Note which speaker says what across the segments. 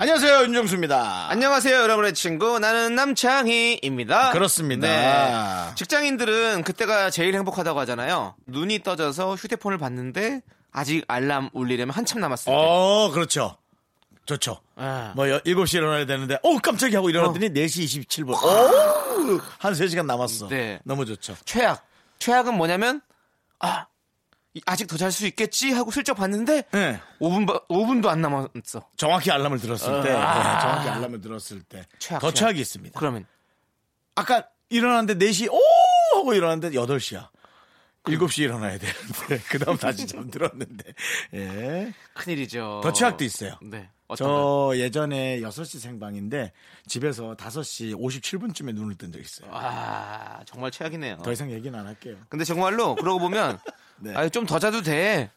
Speaker 1: 안녕하세요 윤정수입니다.
Speaker 2: 안녕하세요, 여러분의 친구. 나는 남창희입니다.
Speaker 1: 그렇습니다.
Speaker 2: 네. 직장인들은 그때가 제일 행복하다고 하잖아요. 눈이 떠져서 휴대폰을 봤는데 아직 알람 울리려면 한참 남았을 때.
Speaker 1: 어 그렇죠. 좋죠.
Speaker 2: 아.
Speaker 1: 뭐 여- 7시에 일어나야 되는데 어 깜짝이야 하고 일어났더니 4시 27분. 오! 한 3시간 남았어.
Speaker 2: 네.
Speaker 1: 너무 좋죠.
Speaker 2: 최악. 최악은 뭐냐면, 아, 이- 아직 더 잘 수 있겠지 하고 슬쩍 봤는데,
Speaker 1: 네.
Speaker 2: 5분, 5분도 안 남았어.
Speaker 1: 정확히 알람을 들었을 때,
Speaker 2: 아.
Speaker 1: 네, 정확히 알람을 들었을 때,
Speaker 2: 최악,
Speaker 1: 더
Speaker 2: 최악.
Speaker 1: 최악이 있습니다.
Speaker 2: 그러면,
Speaker 1: 아까 일어났는데 4시, 오! 하고 일어났는데 8시야. 7시 일어나야 되는데, 그 다음 다시 잠들었는데, 예.
Speaker 2: 큰일이죠.
Speaker 1: 더 최악도 있어요.
Speaker 2: 네.
Speaker 1: 저 예전에 6시 생방인데, 집에서 5시 57분쯤에 눈을 뜬 적 있어요.
Speaker 2: 아, 정말 최악이네요.
Speaker 1: 더 이상 얘기는 안 할게요.
Speaker 2: 근데 정말로, 그러고 보면,
Speaker 1: 네.
Speaker 2: 아, 좀 더 자도 돼.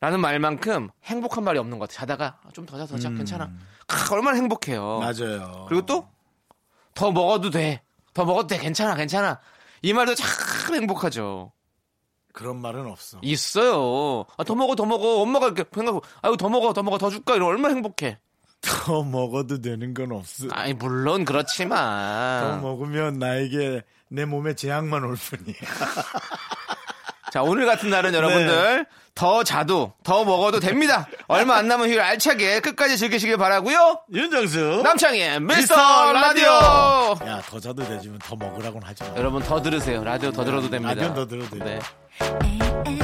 Speaker 2: 라는 말만큼 행복한 말이 없는 것 같아. 자다가 좀 더 자, 더 자, 괜찮아. 크, 얼마나 행복해요.
Speaker 1: 음. 맞아요.
Speaker 2: 그리고 또, 더 먹어도 돼. 더 먹어도 돼. 괜찮아, 괜찮아. 이 말도 참 행복하죠.
Speaker 1: 그런 말은 없어.
Speaker 2: 있어요. 아, 더 먹어, 더 먹어. 엄마가 이렇게 생각하고, 아유, 더 먹어, 더 먹어, 더 줄까? 이러면 얼마나 행복해.
Speaker 1: 더 먹어도 되는 건 없어.
Speaker 2: 아니, 물론
Speaker 1: 더
Speaker 2: 그렇지만.
Speaker 1: 먹으면 나에게 내 몸에 재앙만 올 뿐이야.
Speaker 2: 자, 오늘 같은
Speaker 1: 네.
Speaker 2: 날은 여러분들, 더 자도, 더 먹어도 됩니다. 얼마 안 남은 휴일 알차게 끝까지 즐기시길 바라고요
Speaker 1: 윤정수.
Speaker 2: 남창희의 미스터
Speaker 1: 미스터
Speaker 2: 라디오!
Speaker 1: 야, 더 자도 되지만 더 먹으라고는 하지 마.
Speaker 2: 여러분, 더 들으세요. 라디오 더 들어도 됩니다.
Speaker 1: 라디오는 더 들어도 돼요.
Speaker 2: 네.
Speaker 3: A-A-F-I-V-E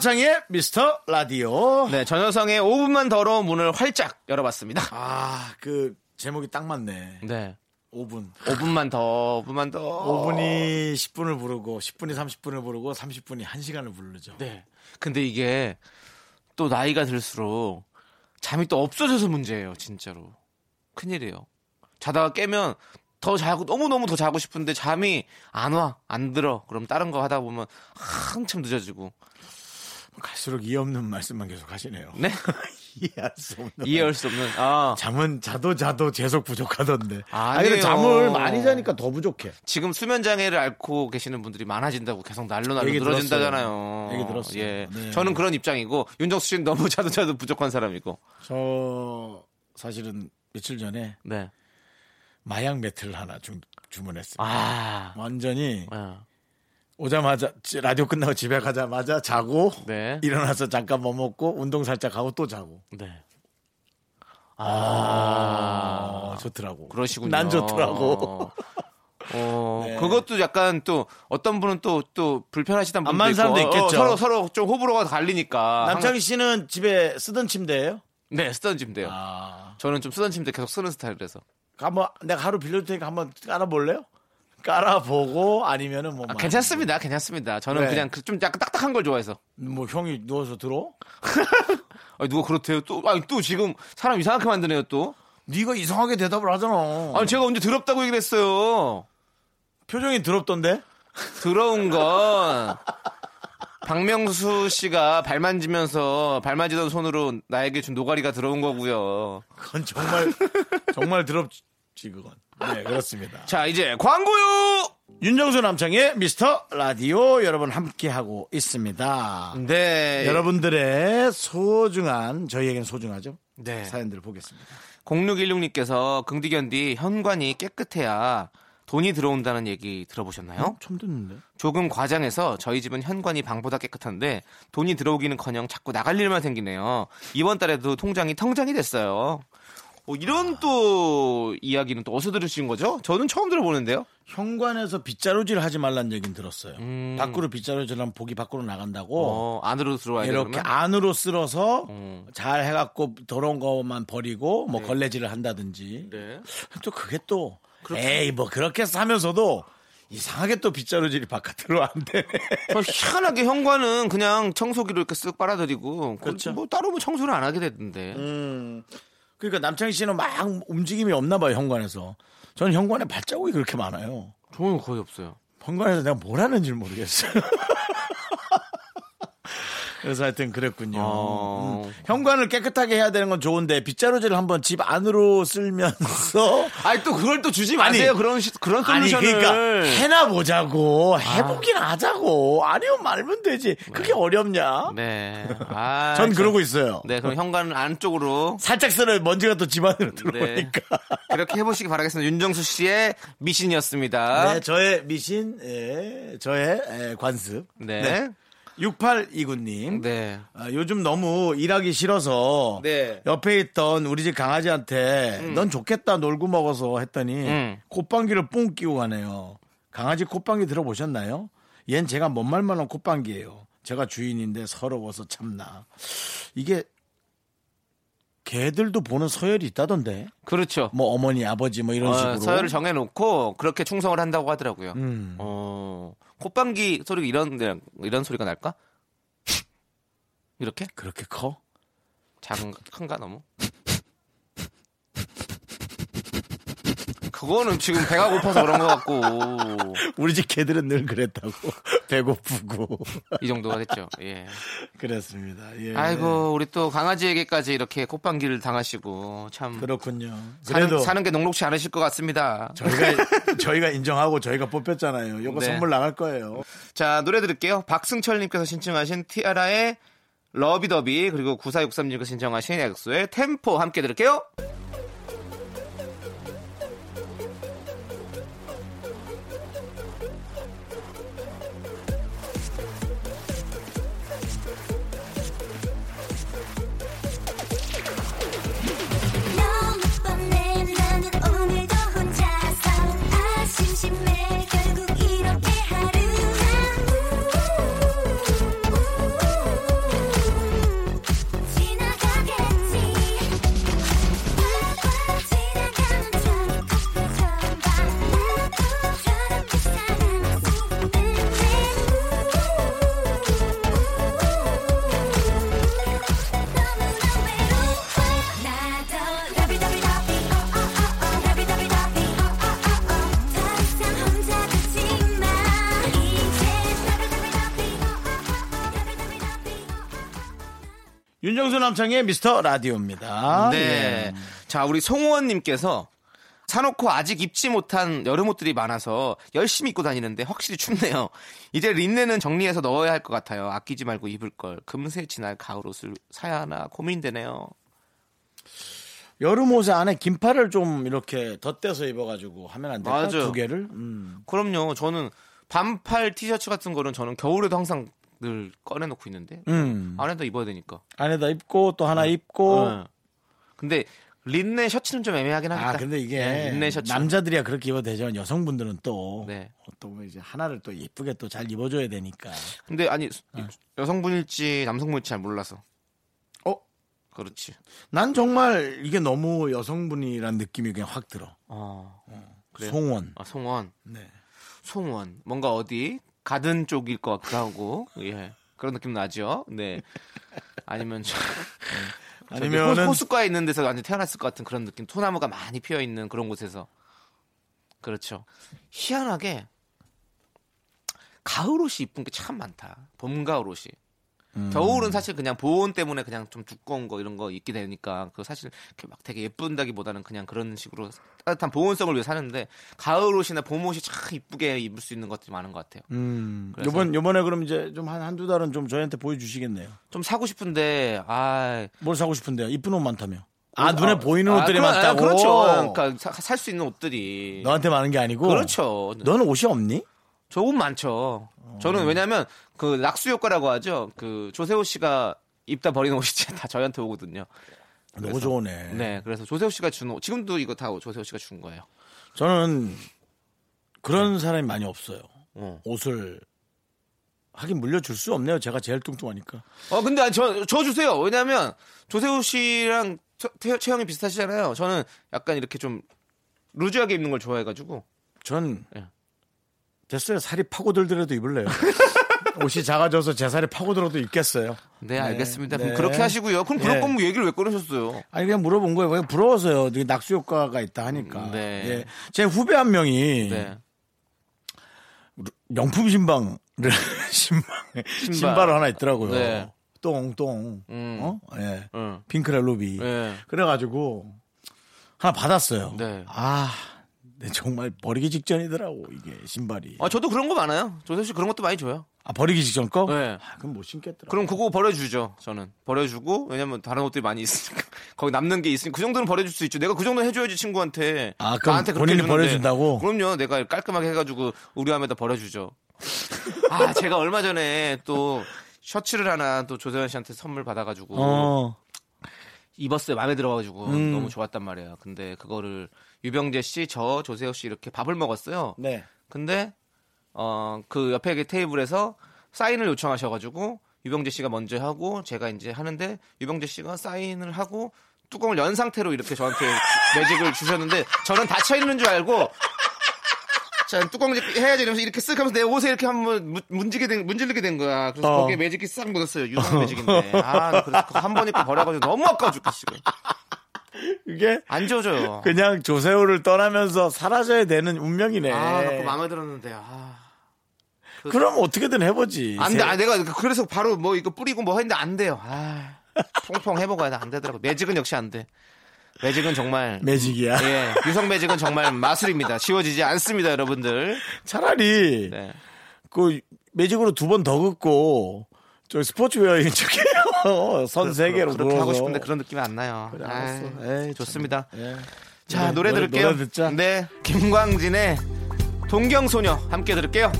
Speaker 1: 남창의 미스터 라디오.
Speaker 2: 네, 전여성의 5분만 더러운 문을 활짝 열어봤습니다.
Speaker 1: 아, 그 제목이 딱 맞네.
Speaker 2: 네.
Speaker 1: 5분.
Speaker 2: 5분만 더, 5분만 더.
Speaker 1: 5분이 10분을 부르고 10분이 30분을 부르고 30분이 1시간을 부르죠.
Speaker 2: 네. 근데 이게 또 나이가 들수록 잠이 또 없어져서 문제예요, 진짜로. 큰일이에요. 자다가 깨면 더 자고, 너무너무 더 자고 싶은데 잠이 안 와, 안 들어. 그럼 다른 거 하다 보면 한참 늦어지고.
Speaker 1: 갈수록 이해 없는 말씀만 계속 하시네요.
Speaker 2: 네?
Speaker 1: 이해할 수 없는.
Speaker 2: 이해할 수 없는, 아.
Speaker 1: 잠은 자도 자도 계속 부족하던데. 아,
Speaker 2: 아니에요.
Speaker 1: 근데 잠을 많이 자니까 더 부족해.
Speaker 2: 지금 수면 장애를 앓고 계시는 분들이 많아진다고 계속 날로 날로 늘어진다잖아요.
Speaker 1: 얘기 들었어요.
Speaker 2: 예.
Speaker 1: 네.
Speaker 2: 저는 그런 입장이고 윤정수 씨는 너무 자도 자도 부족한 사람이고.
Speaker 1: 저 사실은 며칠 전에
Speaker 2: 네.
Speaker 1: 마약 매트를 하나 주, 주문했어요.
Speaker 2: 아.
Speaker 1: 완전히
Speaker 2: 아.
Speaker 1: 오자마자 지- 라디오 끝나고 집에 가자마자 자고
Speaker 2: 네.
Speaker 1: 일어나서 잠깐 뭐 먹고 운동 살짝 하고 또 자고.
Speaker 2: 네.
Speaker 1: 아,
Speaker 2: 아.
Speaker 1: 좋더라고.
Speaker 2: 그러시군요.
Speaker 1: 난 좋더라고.
Speaker 2: 어,
Speaker 1: 네.
Speaker 2: 그것도 약간 또 어떤 분은 또 또 불편하시단 분도
Speaker 1: 안 맞는 사람도
Speaker 2: 있고, 어,
Speaker 1: 있겠죠.
Speaker 2: 서로 서로 좀 호불호가 갈리니까.
Speaker 1: 남창희 씨는 집에 쓰던 침대예요?
Speaker 2: 네, 쓰던 침대요.
Speaker 1: 아,
Speaker 2: 저는 좀 쓰던 침대 계속 쓰는 스타일이라서.
Speaker 1: 한번 내가 하루 빌려줄 테니까 한번 깔아볼래요? 깔아보고 아니면은 뭐
Speaker 2: 아,
Speaker 1: 막-
Speaker 2: 괜찮습니다. 괜찮습니다. 저는
Speaker 1: 네.
Speaker 2: 그냥 그 좀 약간 딱딱한 걸 좋아해서.
Speaker 1: 뭐 형이 누워서 들어?
Speaker 2: 아니, 누가 그렇대요? 또, 아니, 또 지금 사람 이상하게 만드네요, 또.
Speaker 1: 네가 이상하게 대답을 하잖아.
Speaker 2: 아니, 제가 언제 더럽다고 얘기를 했어요.
Speaker 1: 표정이 더럽던데?
Speaker 2: 더러운 건 박명수 씨가 발 만지면서 발 만지던 손으로 나에게 준 노가리가 들어온 거고요.
Speaker 1: 그건 정말 정말 더럽지 그건. 네 그렇습니다.
Speaker 2: 자, 이제 광고요!
Speaker 1: 윤정수 남창의 미스터 라디오 여러분 함께 하고 있습니다.
Speaker 2: 네.
Speaker 1: 여러분들의 소중한 저희에겐 소중하죠.
Speaker 2: 네.
Speaker 1: 사연들을 보겠습니다.
Speaker 2: 0616님께서 긍디견디 현관이 깨끗해야 돈이 들어온다는 얘기 들어보셨나요?
Speaker 1: 처음 듣는데.
Speaker 2: 조금 과장해서 저희 집은 현관이 방보다 깨끗한데 돈이 들어오기는커녕 자꾸 나갈 일만 생기네요. 이번 달에도 통장이 통장이 됐어요. 어, 이런 또 이야기는 또 어디서 들으신 거죠? 저는 처음 들어보는데요.
Speaker 1: 현관에서 빗자루질 하지 말란 얘기는 들었어요.
Speaker 2: 음.
Speaker 1: 밖으로 빗자루질하면 복이 밖으로 나간다고.
Speaker 2: 어, 안으로 들어와야.
Speaker 1: 이렇게
Speaker 2: 그러면?
Speaker 1: 안으로 쓸어서
Speaker 2: 음.
Speaker 1: 잘 해갖고 더러운 것만 버리고 뭐 걸레질을 한다든지
Speaker 2: 네.
Speaker 1: 또 그게 또 에이 뭐 그렇게 하면서도 이상하게 또 빗자루질이 바깥으로 안.
Speaker 2: 저 희한하게 현관은 그냥 청소기로 이렇게 쓱 빨아들이고
Speaker 1: 그렇죠.
Speaker 2: 뭐 따로 뭐 청소를 안 하게 됐는데.
Speaker 1: 음, 그러니까 남창희 씨는 막 움직임이 없나 봐요 현관에서. 저는 현관에 발자국이 그렇게 많아요.
Speaker 2: 저는 거의 없어요.
Speaker 1: 현관에서 내가 뭘 하는지 모르겠어요. 그래서 하여튼 그랬군요.
Speaker 2: 어.
Speaker 1: 음, 현관을 깨끗하게 해야 되는 건 좋은데 빗자루질을 한번 집 안으로 쓸면서
Speaker 2: 아니 또 그걸 또 주지
Speaker 1: 아니,
Speaker 2: 마세요. 그런 시- 그런
Speaker 1: 아니
Speaker 2: 솔루션을.
Speaker 1: 그러니까 해나 보자고 해보긴 하자고 아니면 말면 되지 그게 어렵냐?
Speaker 2: 네. 아,
Speaker 1: 전
Speaker 2: 참.
Speaker 1: 그러고 있어요.
Speaker 2: 네, 그럼 현관 안쪽으로
Speaker 1: 살짝 쓸어 먼지가 또 집 안으로 들어오니까.
Speaker 2: 그렇게 해보시기 바라겠습니다. 윤정수 씨의 미신이었습니다.
Speaker 1: 네, 저의 미신, 예, 저의 예, 관습.
Speaker 2: 네.
Speaker 1: 6829님.
Speaker 2: 네.
Speaker 1: 아, 요즘 너무 일하기 싫어서
Speaker 2: 네.
Speaker 1: 옆에 있던 우리 집 강아지한테 넌 좋겠다 놀고 먹어서 했더니
Speaker 2: 음.
Speaker 1: 콧방귀를 뿡 끼고 가네요. 강아지 콧방귀 들어보셨나요? 얜 제가 뭔 말만 한 콧방귀예요. 제가 주인인데 서러워서 참나. 이게 개들도 보는 서열이 있다던데.
Speaker 2: 그렇죠.
Speaker 1: 뭐 어머니, 아버지 뭐 이런
Speaker 2: 어,
Speaker 1: 식으로.
Speaker 2: 서열을 정해놓고 그렇게 충성을 한다고 하더라고요.
Speaker 1: 음.
Speaker 2: 어, 콧방귀 소리가 이런, 이런 소리가 날까? 이렇게?
Speaker 1: 그렇게 커?
Speaker 2: 작은, 큰가 너무? 그거는 지금 배가 고파서 그런 것 같고,
Speaker 1: 우리 집 개들은 늘 그랬다고. 배고프고.
Speaker 2: 이 정도가 됐죠. 예.
Speaker 1: 그랬습니다. 예.
Speaker 2: 아이고, 우리 또 강아지에게까지 이렇게 콧방귀를 당하시고, 참.
Speaker 1: 그렇군요. 그래도
Speaker 2: 사는, 사는 게 녹록치 않으실 것 같습니다.
Speaker 1: 저희가 저희가 인정하고 저희가 뽑혔잖아요. 요거
Speaker 2: 네.
Speaker 1: 선물 나갈 거예요.
Speaker 2: 자, 노래 들을게요. 박승철님께서 신청하신 티아라의 러비더비, 그리고 9463님께서 신청하신 엑소의 템포 함께 들을게요.
Speaker 1: 윤정수 남창의 미스터 라디오입니다.
Speaker 2: 네.
Speaker 1: 예.
Speaker 2: 자, 우리 송우원님께서 사놓고 아직 입지 못한 여름 옷들이 많아서 열심히 입고 다니는데 확실히 춥네요. 이제 린넨은 정리해서 넣어야 할 것 같아요. 아끼지 말고 입을 걸. 금세 지날 가을 옷을 사야 하나 고민되네요.
Speaker 1: 여름 옷에 안에 긴팔을 좀 이렇게 덧대서 입어가지고 하면 안 될까?
Speaker 2: 맞아요.
Speaker 1: 두 개를. 음.
Speaker 2: 그럼요. 저는 반팔 티셔츠 같은 거는 저는 겨울에도 항상 늘 꺼내놓고 있는데
Speaker 1: 음.
Speaker 2: 안에다 입어야 되니까.
Speaker 1: 안에다 입고 또 하나 입고.
Speaker 2: 어. 근데 린넨 셔츠는 좀 애매하긴 하겠다.
Speaker 1: 아 근데 이게
Speaker 2: 네, 린넨 셔츠.
Speaker 1: 남자들이야 그렇게 입어도 되지만 여성분들은 또
Speaker 2: 네.
Speaker 1: 또 이제 하나를 또 예쁘게 또 잘 입어줘야 되니까.
Speaker 2: 근데 아니 여성분일지 남성분일지 잘 몰라서.
Speaker 1: 어?
Speaker 2: 그렇지.
Speaker 1: 난 정말 이게 너무 여성분이란 느낌이 그냥 확 들어.
Speaker 2: 어. 그래요?
Speaker 1: 송원.
Speaker 2: 아, 송원.
Speaker 1: 네.
Speaker 2: 송원. 뭔가 어디 가든 쪽일 것 같기도 하고. 예. 그런 느낌 나죠. 네. 아니면 저
Speaker 1: 아니면은
Speaker 2: 아니면 호숫가에 있는 데서 완전 태어났을 것 같은 그런 느낌. 소나무가 많이 피어 있는 그런 곳에서. 그렇죠. 희한하게 가을 옷이 이쁜 게 참 많다. 봄 가을 옷이.
Speaker 1: 음.
Speaker 2: 겨울은 사실 그냥 보온 때문에 그냥 좀 두꺼운 거 이런 거 입게 되니까 그 사실 이렇게 막 되게 예쁜다기보다는 그냥 그런 식으로 따뜻한 보온성을 위해 사는데 가을 옷이나 봄 옷이 참 이쁘게 입을 수 있는 것들이 많은 것 같아요.
Speaker 1: 음. 요번 요번에 그럼 이제 좀 한 한두 달은 좀 저희한테 보여 주시겠네요.
Speaker 2: 좀 사고 싶은데 아
Speaker 1: 뭘 사고 싶은데요? 이쁜 옷 많다며. 아, 눈에 보이는
Speaker 2: 아,
Speaker 1: 옷들이
Speaker 2: 그런-
Speaker 1: 많다고.
Speaker 2: 아, 그렇죠. 그러니까 살 수 있는 옷들이
Speaker 1: 너한테 많은 게 아니고.
Speaker 2: 그렇죠.
Speaker 1: 너는 옷이 없니?
Speaker 2: 저옷 많죠.
Speaker 1: 어.
Speaker 2: 저는 왜냐면 그 낙수 효과라고 하죠. 그 조세호 씨가 입다 버리는 옷이 다 저희한테 오거든요.
Speaker 1: 너무
Speaker 2: 그래서-
Speaker 1: 좋으네.
Speaker 2: 네, 그래서 조세호 씨가 준 옷, 지금도 이거 다 조세호 씨가 준 거예요.
Speaker 1: 저는 그런 사람이 많이 없어요.
Speaker 2: 어.
Speaker 1: 옷을 하긴 물려줄 수 없네요. 제가 제일 뚱뚱하니까.
Speaker 2: 어, 근데 저, 저 주세요. 왜냐면 조세호 씨랑 처- 태- 체형이 비슷하시잖아요. 저는 약간 이렇게 좀 루즈하게 입는 걸 좋아해가지고.
Speaker 1: 전
Speaker 2: 예.
Speaker 1: 됐어요. 살이 파고들더라도 입을래요. 옷이 작아져서 제 살이 파고들어도 입겠어요.
Speaker 2: 네, 알겠습니다.
Speaker 1: 네.
Speaker 2: 그럼 그렇게 하시고요. 그럼 그럴
Speaker 1: 네.
Speaker 2: 거면 얘기를 왜 꺼내셨어요?
Speaker 1: 아니 그냥 물어본 거예요. 왜 부러워서요. 낙수 효과가 있다 하니까.
Speaker 2: 음, 네.
Speaker 1: 예. 제 후배 한 명이
Speaker 2: 네.
Speaker 1: 명품 신방을 신방 신발 하나 있더라고요.
Speaker 2: 네.
Speaker 1: 똥똥.
Speaker 2: 음.
Speaker 1: 어? 예.
Speaker 2: 응.
Speaker 1: 핑크렐 루비.
Speaker 2: 네.
Speaker 1: 그래가지고 하나 받았어요.
Speaker 2: 네.
Speaker 1: 아, 네, 정말 버리기 직전이더라고 이게 신발이.
Speaker 2: 아, 저도 그런 거 많아요. 조세호 씨 그런 것도 많이 줘요.
Speaker 1: 아 버리기 직전 거?
Speaker 2: 네.
Speaker 1: 아, 그럼 못 신겠더라.
Speaker 2: 그럼 그거 버려주죠. 저는 버려주고 왜냐면 다른 옷들이 많이 있으니까 거기 남는 게 있으니 그 정도는 버려줄 수 있죠. 내가 그 정도 해줘야지 친구한테.
Speaker 1: 아, 그럼
Speaker 2: 나한테 그렇게
Speaker 1: 본인이. 버려준다고?
Speaker 2: 그럼요. 내가 깔끔하게 해가지고 우리 함에다 버려주죠. 아 제가 얼마 전에 또 셔츠를 하나 또 조세현 씨한테 선물 받아가지고
Speaker 1: 어,
Speaker 2: 입었어요. 마음에 들어가지고
Speaker 1: 음.
Speaker 2: 너무 좋았단 말이에요. 근데 그거를 유병재 씨, 저 조세호 씨 이렇게 밥을 먹었어요.
Speaker 1: 네.
Speaker 2: 근데 어 그 옆에 그 테이블에서 사인을 요청하셔가지고 유병재 씨가 먼저 하고 제가 이제 하는데 유병재 씨가 사인을 하고 뚜껑을 연 상태로 이렇게 저한테 매직을 주셨는데 저는 닫혀 있는 줄 알고 자 뚜껑 해야지 이러면서 이렇게 쓱 하면서 내 옷에 이렇게 한번 문- 문지게 된 문질르게 된 거야. 그래서
Speaker 1: 어.
Speaker 2: 거기에 매직이 싹 묻었어요. 유성 매직인데 아 그래서 그거 한 번 입고 버려가지고 너무 아까워 죽겠어.
Speaker 1: 이게
Speaker 2: 안 지워져요.
Speaker 1: 그냥 조세호를 떠나면서 사라져야 되는 운명이네.
Speaker 2: 아, 그거 마음에 들었는데 아.
Speaker 1: 그 럼 어떻게든 해보지.
Speaker 2: 안 돼,
Speaker 1: 세-
Speaker 2: 아, 내가 그래서 바로 뭐 이거 뿌리고 뭐 했는데 안 돼요. 아, 퐁퐁 해먹어야 돼. 안 되더라고. 매직은 역시 안 돼. 매직은 정말.
Speaker 1: 매직이야.
Speaker 2: 예, 유성 매직은 정말 마술입니다. 지워지지 않습니다, 여러분들.
Speaker 1: 차라리
Speaker 2: 네.
Speaker 1: 그 매직으로 두 번 더 긋고 저 스포츠웨어 인 척해 요. 선세 개로
Speaker 2: 그렇게 하고. 싶은데 그런 느낌이 안 나요.
Speaker 1: 그래, 알았어. 에이, 참.
Speaker 2: 좋습니다.
Speaker 1: 예.
Speaker 2: 자,
Speaker 1: 노래,
Speaker 2: 노래, 들을게요.
Speaker 1: 노래.
Speaker 2: 네. 김광진의 동경소녀 함께 들을게요.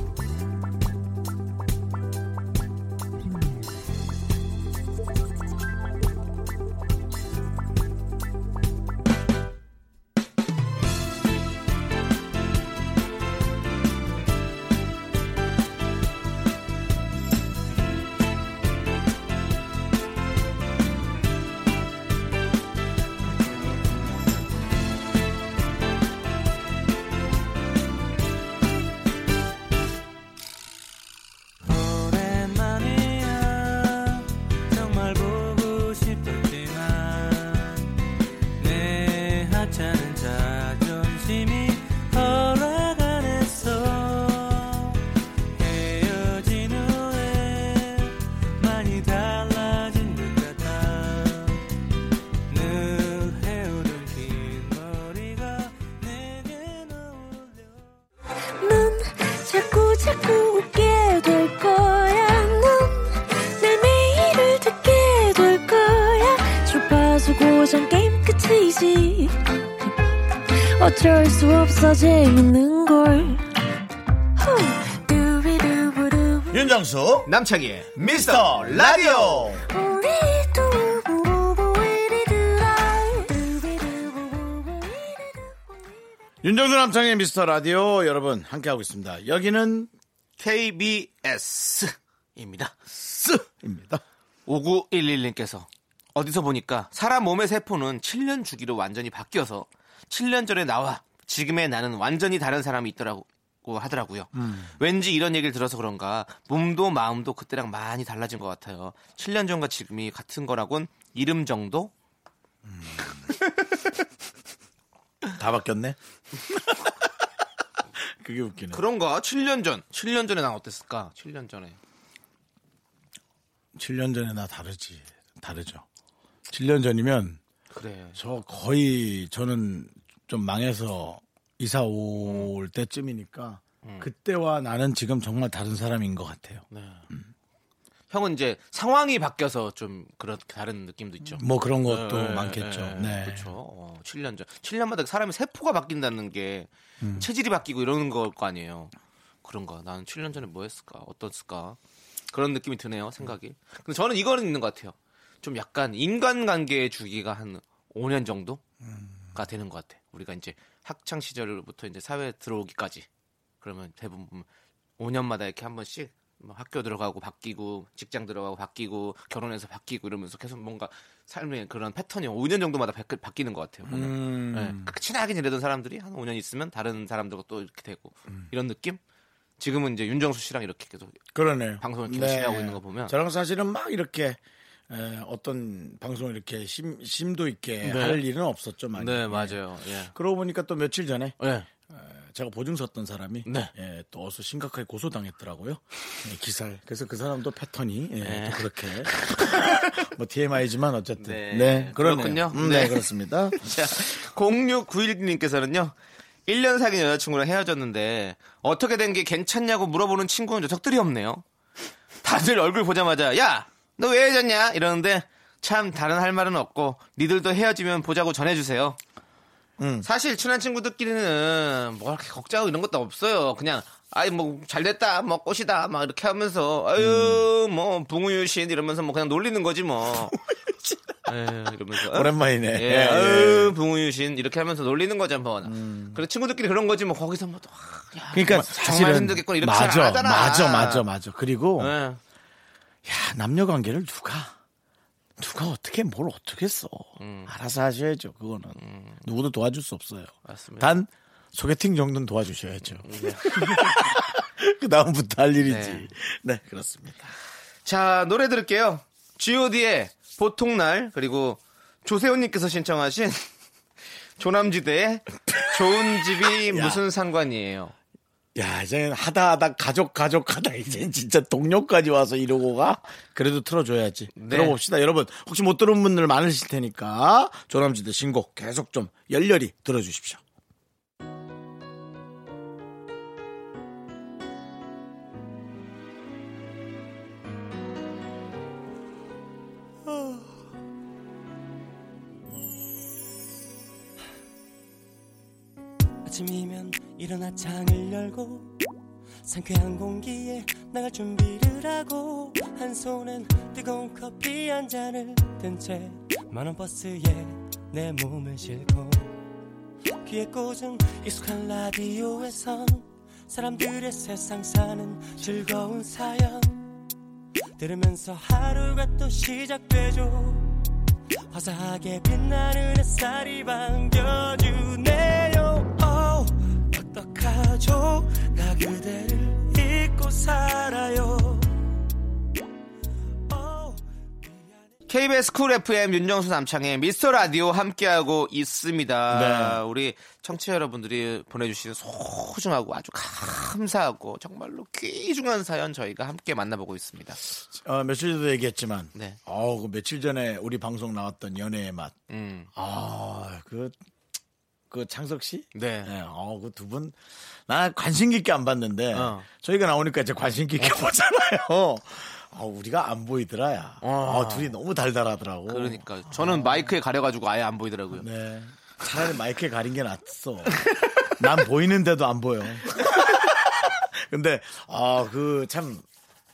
Speaker 3: 어쩔 수 없어 재밌는 걸.
Speaker 1: 윤정수
Speaker 2: 남창희의
Speaker 1: 미스터 라디오. 윤정수 남창의 미스터 라디오 여러분 함께하고 있습니다. 여기는
Speaker 2: KBS입니다.
Speaker 1: 스입니다.
Speaker 2: 5911님께서 어디서 보니까 사람 몸의 세포는 7년 주기로 완전히 바뀌어서 7년 전에 나와 지금의 나는 완전히 다른 사람이 있더라고 하더라고요. 왠지 이런 얘기를 들어서 그런가 몸도 마음도 그때랑 많이 달라진 것 같아요. 7년 전과 지금이 같은 거라곤 이름 정도?
Speaker 1: 다 바뀌었네. 그게 웃기네.
Speaker 2: 그런가? 7년 전. 7년 전에 난 어땠을까? 7년 전에.
Speaker 1: 7년 전에 나 다르지. 다르죠. 7년 전이면
Speaker 2: 그래.
Speaker 1: 저 거의 저는 좀 망해서 이사 올 때쯤이니까 그때와 나는 지금 정말 다른 사람인 것 같아요.
Speaker 2: 네. 형은 이제 상황이 바뀌어서 좀 그런 다른 느낌도 있죠.
Speaker 1: 뭐 그런 것도
Speaker 2: 네,
Speaker 1: 많겠죠.
Speaker 2: 네,
Speaker 1: 네.
Speaker 2: 그렇죠. 어, 7년 전. 7년마다 사람의 세포가 바뀐다는 게
Speaker 1: 음.
Speaker 2: 체질이 바뀌고 이러는 걸 거 아니에요. 그런가. 나는 7년 전에 뭐 했을까? 어떻을까? 그런 느낌이 드네요, 생각이. 근데 저는 이거는 있는 것 같아요. 좀 약간 인간관계의 주기가 한 5년 정도가 되는 것 같아. 우리가 이제 학창 시절부터 이제 사회 들어오기까지. 그러면 대부분 5년마다 이렇게 한 번씩 뭐 학교 들어가고 바뀌고 직장 들어가고 바뀌고 결혼해서 바뀌고 이러면서 계속 뭔가 삶의 그런 패턴이 5년 정도마다 바, 끼는것 같아요.
Speaker 1: 음.
Speaker 2: 네. 친하게 지내던 사람들이 한 5년 있으면 다른 사람들과 또 이렇게 되고
Speaker 1: 음.
Speaker 2: 이런 느낌? 지금은 이제 윤정수 씨랑 이렇게 계속
Speaker 1: 그러네요.
Speaker 2: 방송을 계속 하고 있는 거 보면
Speaker 1: 저랑 사실은 막 이렇게 에, 어떤 방송을 이렇게 심, 심도 있게
Speaker 2: 네.
Speaker 1: 할 일은 없었죠. 많이.
Speaker 2: 네 맞아요. 예.
Speaker 1: 그러고 보니까 또 며칠 전에
Speaker 2: 예.
Speaker 1: 제가 보증 섰던 사람이
Speaker 2: 네.
Speaker 1: 예, 또 어서 심각하게 고소당했더라고요. 예, 기사를. 그래서 그 사람도 패턴이 예,
Speaker 2: 네.
Speaker 1: 또 그렇게 뭐 TMI지만 어쨌든
Speaker 2: 네.
Speaker 1: 네.
Speaker 2: 그렇군요.
Speaker 1: 음, 네.
Speaker 2: 네.
Speaker 1: 그렇습니다.
Speaker 2: 자, 0691님께서는요. 1년 사귄 여자친구랑 헤어졌는데 어떻게 된 게 괜찮냐고 물어보는 친구는 녀석들이 없네요. 다들 얼굴 보자마자 야, 너 왜 헤어졌냐? 이러는데 참 다른 할 말은 없고 니들도 헤어지면 보자고 전해주세요.
Speaker 1: 음.
Speaker 2: 사실 친한 친구들끼리는 뭐 이렇게 걱정하고 이런 것도 없어요. 그냥 아이 뭐 잘됐다, 뭐 꽃이다, 막 이렇게 하면서 아유 뭐 붕우유신 이러면서 뭐 그냥 놀리는 거지 뭐. 예, 이러면서 어?
Speaker 1: 오랜만이네.
Speaker 2: 예,
Speaker 1: 예,
Speaker 2: 아유, 붕우유신 이렇게 하면서 놀리는 거죠, 뭐. 그래 친구들끼리 그런 거지 뭐 거기서 뭐 또, 아, 야,
Speaker 1: 그러니까
Speaker 2: 정말,
Speaker 1: 사실은
Speaker 2: 정말 힘들겠구나 이렇게
Speaker 1: 맞아,
Speaker 2: 잘 하잖아.
Speaker 1: 맞아, 맞아, 맞아. 그리고
Speaker 2: 예.
Speaker 1: 야 남녀 관계를 누가 누가 어떻게 뭘 어떻게 써?
Speaker 2: 음.
Speaker 1: 알아서 하셔야죠. 그거는 누구도 도와줄 수 없어요.
Speaker 2: 맞습니다.
Speaker 1: 단 소개팅 정도는 도와주셔야죠. 그 다음부터 할 일이지.
Speaker 2: 네.
Speaker 1: 네, 그렇습니다.
Speaker 2: 자 노래 들을게요. G.O.D의 보통날 그리고 조세호님께서 신청하신 조남지대의 좋은 집이
Speaker 1: 야.
Speaker 2: 무슨 상관이에요.
Speaker 1: 야, 이제 하다 하다 가족 가족 하다 이제 진짜 동료까지 와서 이러고 가. 그래도 틀어줘야지.
Speaker 2: 네.
Speaker 1: 들어봅시다, 여러분. 혹시 못 들은 분들 많으실 테니까 조남지대 신곡 계속 좀 열렬히 들어주십시오.
Speaker 4: 아침이면 일어나 창을 열고 상쾌한 공기에 나갈 준비를 하고 한 손엔 뜨거운 커피 한 잔을 든 채 만원 버스에 내 몸을 싣고 귀에 꽂은 익숙한 라디오에선 사람들의 세상 사는 즐거운 사연 들으면서 하루가 또 시작되죠. 화사하게 빛나는 햇살이 반겨주네
Speaker 2: KBS 쿨 FM 윤정수 남창의 미스터 라디오 함께하고 있습니다.
Speaker 1: 네.
Speaker 2: 우리 청취자 여러분들이 보내주신 소중하고 아주 감사하고 정말로 귀중한 사연 저희가 함께 만나보고 있습니다.
Speaker 1: 어, 며칠 전에도 얘기했지만,
Speaker 2: 네.
Speaker 1: 어, 그 며칠 전에 우리 방송 나왔던 연애의 맛.
Speaker 2: 음,
Speaker 1: 아, 그, 그 창석 씨?
Speaker 2: 네.
Speaker 1: 네, 어, 그 두 분, 나 관심 깊게 안 봤는데,
Speaker 2: 어.
Speaker 1: 저희가 나오니까 이제 관심 깊게 보잖아요. 아, 우리가 안 보이더라, 야.
Speaker 2: 어.
Speaker 1: 아, 둘이 너무 달달하더라고.
Speaker 2: 그러니까 저는 마이크에 가려가지고 아예 안 보이더라고요.
Speaker 1: 네. 차라리 마이크에 가린 게 낫어. 난 보이는데도 안 보여. 근데, 아, 그, 참,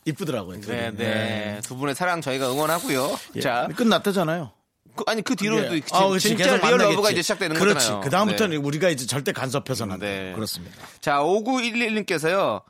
Speaker 1: 이쁘더라고요. 둘이.
Speaker 2: 네, 네. 두 분의 사랑 저희가 응원하고요.
Speaker 1: 예.
Speaker 2: 자,
Speaker 1: 끝났다잖아요.
Speaker 2: 그- 아니 그 뒤로도
Speaker 1: 예.
Speaker 2: 진-
Speaker 1: 아, 그렇지.
Speaker 2: 진짜 real
Speaker 1: 만나겠지.
Speaker 2: love가 이제 시작되는
Speaker 1: 그렇지.
Speaker 2: 거잖아요.
Speaker 1: 그 다음부터는
Speaker 2: 네.
Speaker 1: 우리가 이제 절대 간섭해서는 안
Speaker 2: 네.
Speaker 1: 돼요. 그렇습니다.
Speaker 2: 자, 5911님께서요.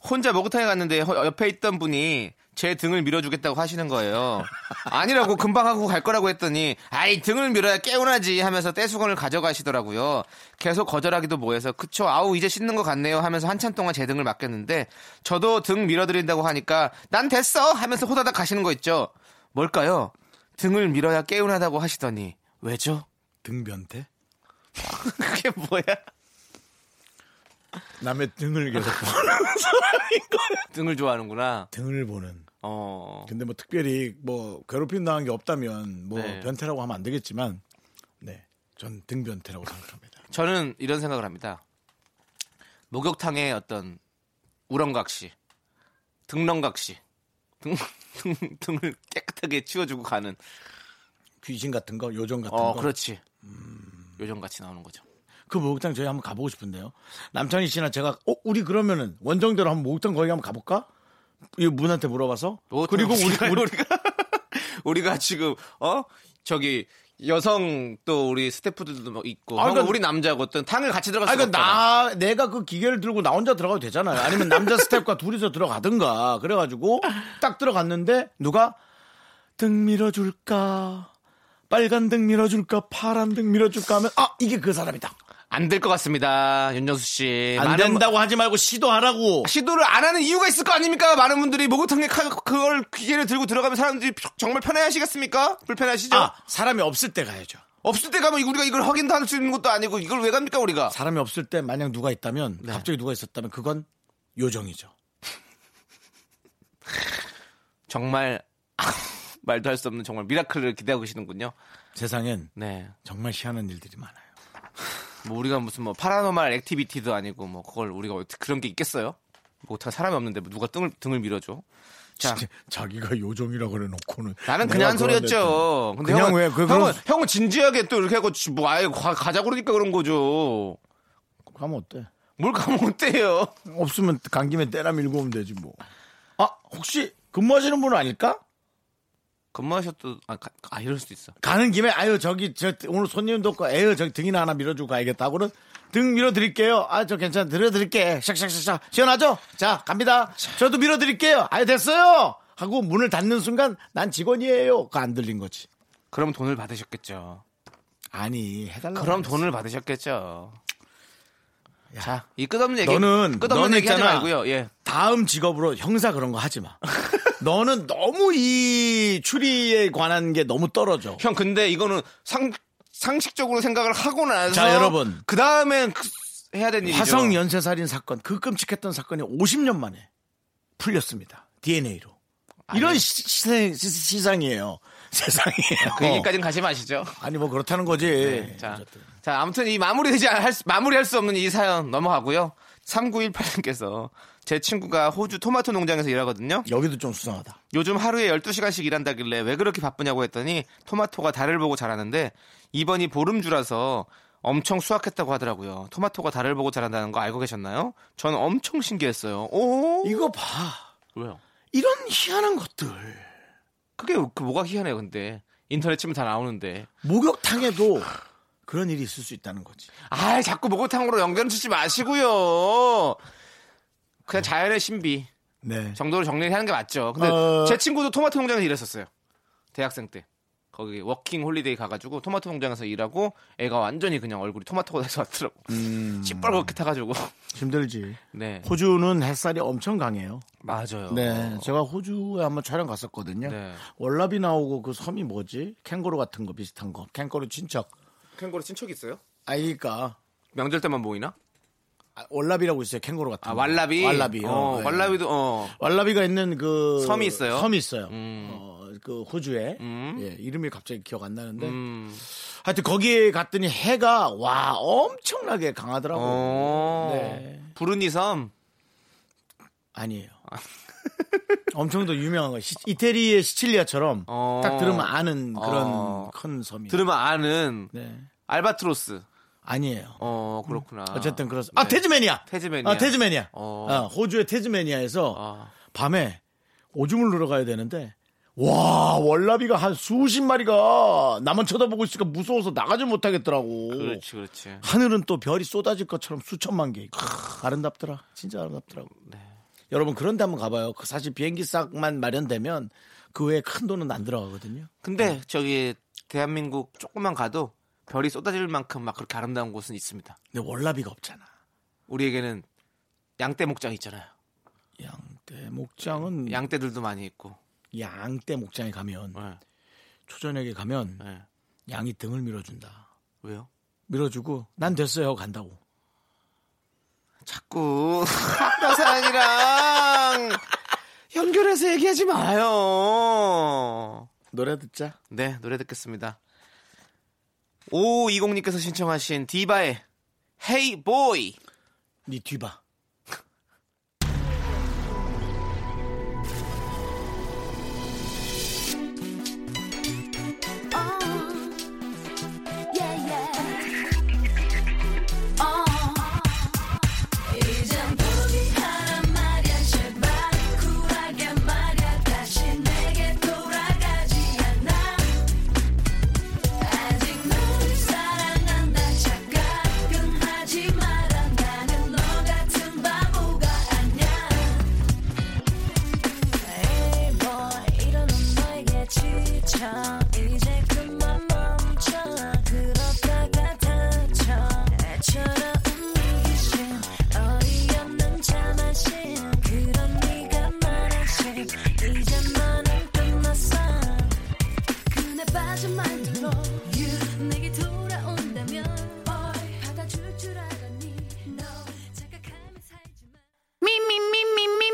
Speaker 2: 혼자 목욕탕에 갔는데 허- 옆에 있던 분이 제 등을 밀어주겠다고 하시는 거예요. 아니라고 금방 하고 갈 거라고 했더니 아이 등을 밀어야 개운하지 하면서 때수건을 가져가시더라고요. 계속 거절하기도 뭐해서 그쵸 아우 이제 씻는 것 같네요 하면서 한참 동안 제 등을 맡겼는데 저도 등 밀어드린다고 하니까 난 됐어 하면서 호다닥 가시는 거 있죠. 뭘까요? 등을 밀어야 깨운하다고 하시더니 왜죠?
Speaker 1: 등변태?
Speaker 2: 그게 뭐야?
Speaker 1: 남의 등을 계속 보는 사람인 거야.
Speaker 2: 등을 좋아하는구나.
Speaker 1: 등을 보는.
Speaker 2: 어.
Speaker 1: 근데 뭐 특별히 뭐 괴롭힘 당한 게 없다면 뭐
Speaker 2: 네.
Speaker 1: 변태라고 하면 안 되겠지만 네. 전 등변태라고 생각합니다.
Speaker 2: 저는 이런 생각을 합니다. 목욕탕의 어떤 우렁각시, 등렁각시, 등, 등, 등을 깨끗하게 치워주고 가는.
Speaker 1: 귀신 같은 거, 요정 같은
Speaker 2: 어,
Speaker 1: 거.
Speaker 2: 그렇지. 요정 같이 나오는 거죠.
Speaker 1: 그 목욕탕 저희 한번 가보고 싶은데요. 남창희 씨나 제가 어 우리 그러면은 원정대로 한번 목욕탕 거기 한번 가볼까? 이 문한테 물어봐서
Speaker 2: 목욕탕
Speaker 1: 그리고 우리
Speaker 2: 우리가 우리가 지금 어 저기 여성 또 우리 스태프들도 뭐 있고
Speaker 1: 아, 그러니까-
Speaker 2: 우리 남자고 또 당을 같이 들어갈
Speaker 1: 아 그러니까. 나 내가 그 기계를 들고 나 혼자 들어가도 되잖아요. 아니면 남자 스태프가 둘이서 들어가든가 그래가지고 딱 들어갔는데 누가 등 밀어줄까? 빨간 등 밀어줄까? 파란 등 밀어줄까? 하면 아 이게 그 사람이다.
Speaker 2: 안 될 것 같습니다. 윤정수 씨.
Speaker 1: 안
Speaker 2: 많은
Speaker 1: 된다고 하지 말고 시도하라고.
Speaker 2: 시도를 안 하는 이유가 있을 거 아닙니까? 많은 분들이 목욕탕에 카- 그걸 기계를 들고 들어가면 사람들이 정말 편해하시겠습니까? 불편하시죠?
Speaker 1: 아 사람이 없을 때 가야죠.
Speaker 2: 없을 때 가면 우리가 이걸 확인도 할 수 있는 것도 아니고 이걸 왜 갑니까 우리가?
Speaker 1: 사람이 없을 때 만약 누가 있다면
Speaker 2: 네.
Speaker 1: 갑자기 누가 있었다면 그건 요정이죠.
Speaker 2: 정말 말도 할 수 없는 정말 miracle을 기대하고 계시는군요.
Speaker 1: 세상엔
Speaker 2: 네.
Speaker 1: 정말 희한한 일들이 많아요.
Speaker 2: 뭐 우리가 무슨 뭐 Paranormal Activity도 아니고 뭐 그걸 우리가 어떻게 그런 게 있겠어요? 뭐 어떻게 사람이 없는데 뭐 누가 등을 등을 밀어줘? 자,
Speaker 1: 자기가 요정이라 그래 놓고는
Speaker 2: 나는 그냥 한 소리였죠. 근데
Speaker 1: 그냥
Speaker 2: 형은,
Speaker 1: 왜, 그-
Speaker 2: 형은, 형은 진지하게 또 이렇게 하고 뭐 아예 가, 가자 그러니까 그런 거죠.
Speaker 1: 또 가면 어때?
Speaker 2: 뭘 가면 어때요?
Speaker 1: 없으면 간 김에 때라 밀고 오면 되지 뭐. 아 혹시 근무하시는 분은 아닐까?
Speaker 2: 근무하셨도 아, 가- 아 이럴 수도 있어.
Speaker 1: 가는 김에 아유 저기 저 오늘 손님도 없고 에휴 저기 등이나 하나 밀어주고 가야겠다고는 등 밀어드릴게요. 아 저 괜찮아 밀어드릴게. 샥샥샥샥 시원하죠? 자 갑니다. 저도 밀어드릴게요. 아유 됐어요. 하고 문을 닫는 순간 난 직원이에요. 그거 안 들린 거지.
Speaker 2: 그럼 돈을 받으셨겠죠.
Speaker 1: 아니 해달라.
Speaker 2: 그럼 돈을 받으셨겠죠. 자, 이 끝없는 얘기.
Speaker 1: 너는-
Speaker 2: 끝없는
Speaker 1: 너는
Speaker 2: 얘기 하지. 말고요. 예.
Speaker 1: 다음 직업으로 형사 그런 거 하지 마. 너는 너무 이 추리에 관한 게 너무 떨어져.
Speaker 2: 형 근데 이거는 상 상식적으로 생각을 하고 나서
Speaker 1: 자, 여러분.
Speaker 2: 그 다음엔 해야 되는 일이죠.
Speaker 1: 화성 연쇄 살인 사건 그 끔찍했던 사건이 50년 만에 풀렸습니다. DNA로. 이런 시, 상이에요 세상이에요.
Speaker 2: 그 얘기까지는 가지 마시죠.
Speaker 1: 아니 뭐 그렇다는 거지.
Speaker 2: 네, 자, 자, 아무튼 이 마무리되지 않- 할 수- 마무리할 수 없는 이 사연 넘어가고요. 3918님께서 제 친구가 호주 토마토 농장에서 일하거든요.
Speaker 1: 여기도 좀 수상하다.
Speaker 2: 요즘 하루에 12시간씩 일한다길래 왜 그렇게 바쁘냐고 했더니 토마토가 달을 보고 자라는데 이번이 보름주라서 엄청 수확했다고 하더라고요. 토마토가 달을 보고 자란다는 거 알고 계셨나요? 전 엄청 신기했어요. 오,
Speaker 1: 이거 봐.
Speaker 2: 왜요?
Speaker 1: 이런 희한한 것들.
Speaker 2: 그게 그 뭐가 희한해요, 근데. 인터넷 치면 다 나오는데.
Speaker 1: 목욕탕에도 그런 일이 있을 수 있다는 거지.
Speaker 2: 아, 자꾸 목욕탕으로 연결 치지 마시고요. 그냥 자연의 신비
Speaker 1: 네.
Speaker 2: 정도로 정리하는 게 맞죠. 근데
Speaker 1: 어.
Speaker 2: 제 친구도 토마토 농장에서 일했었어요. 대학생 때. 거기 워킹 홀리데이 가가지고 토마토 농장에서 일하고 애가 완전히 그냥 얼굴이 토마토가 돼서 왔더라고.
Speaker 1: 음,
Speaker 2: 시뻘겋게 타가지고.
Speaker 1: 힘들지.
Speaker 2: 네.
Speaker 1: 호주는 햇살이 엄청 강해요.
Speaker 2: 맞아요.
Speaker 1: 네, 제가 호주에 한번 촬영 갔었거든요.
Speaker 2: 네.
Speaker 1: 월라비 나오고 그 섬이 뭐지? 캥거루 같은 거 비슷한 거. 캥거루 친척.
Speaker 2: 캥거루 친척 있어요?
Speaker 1: 아이가
Speaker 2: 명절 때만 보이나?
Speaker 1: 아, 월라비라고 있어요. 캥거루 같은
Speaker 2: 아,
Speaker 1: 거.
Speaker 2: 왈라비?
Speaker 1: 왈라비.
Speaker 2: 어,
Speaker 1: 네.
Speaker 2: 왈라비도, 어.
Speaker 1: 왈라비가 있는 그
Speaker 2: 섬이 있어요?
Speaker 1: 섬이 있어요.
Speaker 2: 음.
Speaker 1: 어, 그 호주에
Speaker 2: 음.
Speaker 1: 예, 이름이 갑자기 기억 안 나는데
Speaker 2: 음.
Speaker 1: 하여튼 거기에 갔더니 해가 와 엄청나게 강하더라고. 요
Speaker 2: 어.
Speaker 1: 네.
Speaker 2: 부르니 섬.
Speaker 1: 아니에요. 엄청 더 유명한 거. 시- 이태리의 시칠리아처럼
Speaker 2: 어.
Speaker 1: 딱 들으면 아는 그런
Speaker 2: 어.
Speaker 1: 큰 섬이.
Speaker 2: 들으면 아는
Speaker 1: 네.
Speaker 2: 알바트로스.
Speaker 1: 아니에요.
Speaker 2: 어, 그렇구나.
Speaker 1: 어쨌든 그렇습니다. 아
Speaker 2: 네.
Speaker 1: 테즈메니아.
Speaker 2: 테즈메니아.
Speaker 1: 아 테즈메니아.
Speaker 2: 어.
Speaker 1: 어, 호주의 테즈메니아에서
Speaker 2: 아.
Speaker 1: 밤에 오줌을 누러 가야 되는데 와 월라비가 한 수십 마리가 나만 쳐다보고 있으니까 무서워서 나가지 못하겠더라고.
Speaker 2: 그렇지, 그렇지.
Speaker 1: 하늘은 또 별이 쏟아질 것처럼 수천만 개 있고 아름답더라. 진짜 아름답더라고.
Speaker 2: 네.
Speaker 1: 여러분 그런데 한번 가봐요. 그 사실 비행기 싹만 마련되면 그 외에 큰 돈은 안 들어가거든요.
Speaker 2: 근데 저기 대한민국 조금만 가도 별이 쏟아질 만큼 막 그렇게 아름다운 곳은 있습니다.
Speaker 1: 근데 월라비가 없잖아.
Speaker 2: 우리에게는 양떼 목장 있잖아요.
Speaker 1: 양떼 목장은 양,
Speaker 2: 양떼들도 많이 있고.
Speaker 1: 양떼 목장에 가면
Speaker 2: 네.
Speaker 1: 초저녁에 가면
Speaker 2: 네.
Speaker 1: 양이 등을 밀어준다.
Speaker 2: 왜요?
Speaker 1: 밀어주고 난 됐어요 간다고.
Speaker 2: 자꾸 학교 사랑이랑 연결해서 얘기하지 마요.
Speaker 1: 노래 듣자.
Speaker 2: 네, 노래 듣겠습니다. 5520님께서 신청하신 디바의 Hey Boy.
Speaker 1: 니 뒤봐.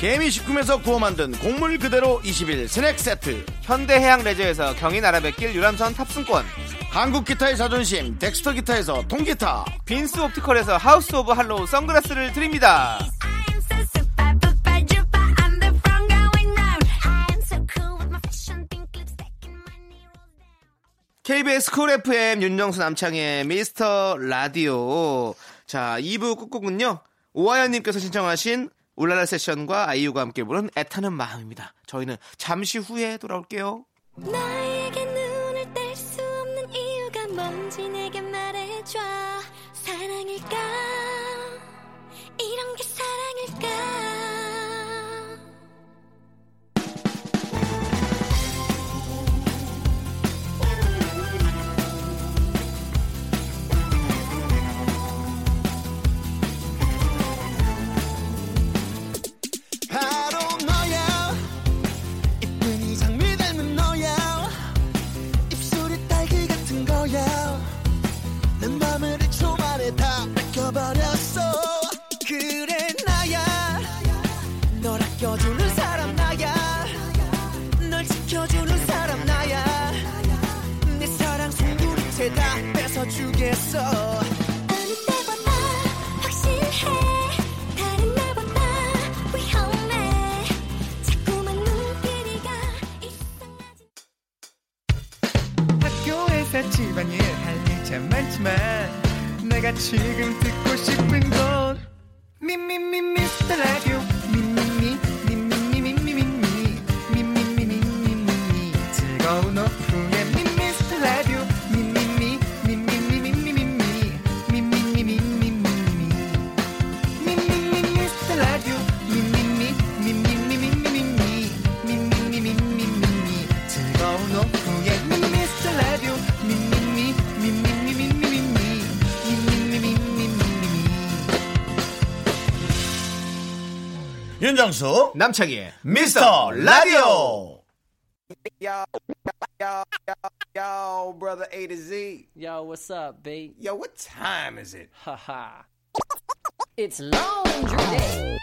Speaker 1: 개미식품에서 구워 만든 곡물 그대로 21 스낵 세트.
Speaker 2: 현대해양 레저에서 경인 아라뱃길 유람선 탑승권.
Speaker 1: 한국 기타의 자존심 덱스터 기타에서 통기타.
Speaker 2: 빈스 옵티컬에서 House of Harlow 선글라스를 드립니다. KBS 쿨 FM 윤정수 남창희의 미스터 라디오. 자, 2부 끝곡은요. 오하연님께서 신청하신 울랄라 세션과 아이유가 함께 부른 애타는 마음입니다. 저희는 잠시 후에 돌아올게요.
Speaker 3: 나에
Speaker 5: 주겠어.
Speaker 3: 어느 때보다 확실해 다른 날보다 위험해 자꾸만 눈길이가 이상하지
Speaker 6: 학교에서 집안일 할 일 참 많지만 내가 지금 듣고 싶은 건
Speaker 1: 윤정수
Speaker 2: 남창희의
Speaker 1: 미스터 라디오.
Speaker 7: Yo, yo, yo, yo, brother A to Z.
Speaker 8: Yo, what's up, B?
Speaker 7: Yo, what time is it?
Speaker 8: Haha. it's laundry day.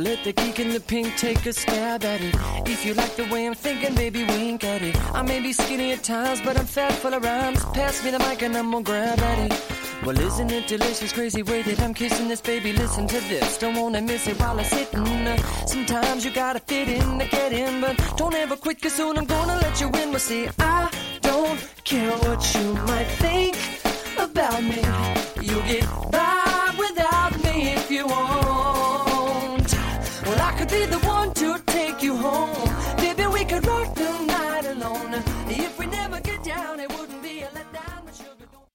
Speaker 8: Let the geek in the pink take a stab at it. If you like the way I'm thinking, baby, wink at it. I may be skinny at times, but I'm fat full of rhymes. Pass me the mic and I'm gonna grab at it. Well, isn't it delicious, crazy way that I'm kissing this baby? Listen to this, don't wanna miss it while I'm sitting. Uh, sometimes you gotta fit in to get in, but don't ever quit, cause soon I'm gonna let you in. Well, see, I don't care what you might think about me. You get by be the one to take you home. Baby, we could rock the night alone. If we never get down, it wouldn't be a letdown.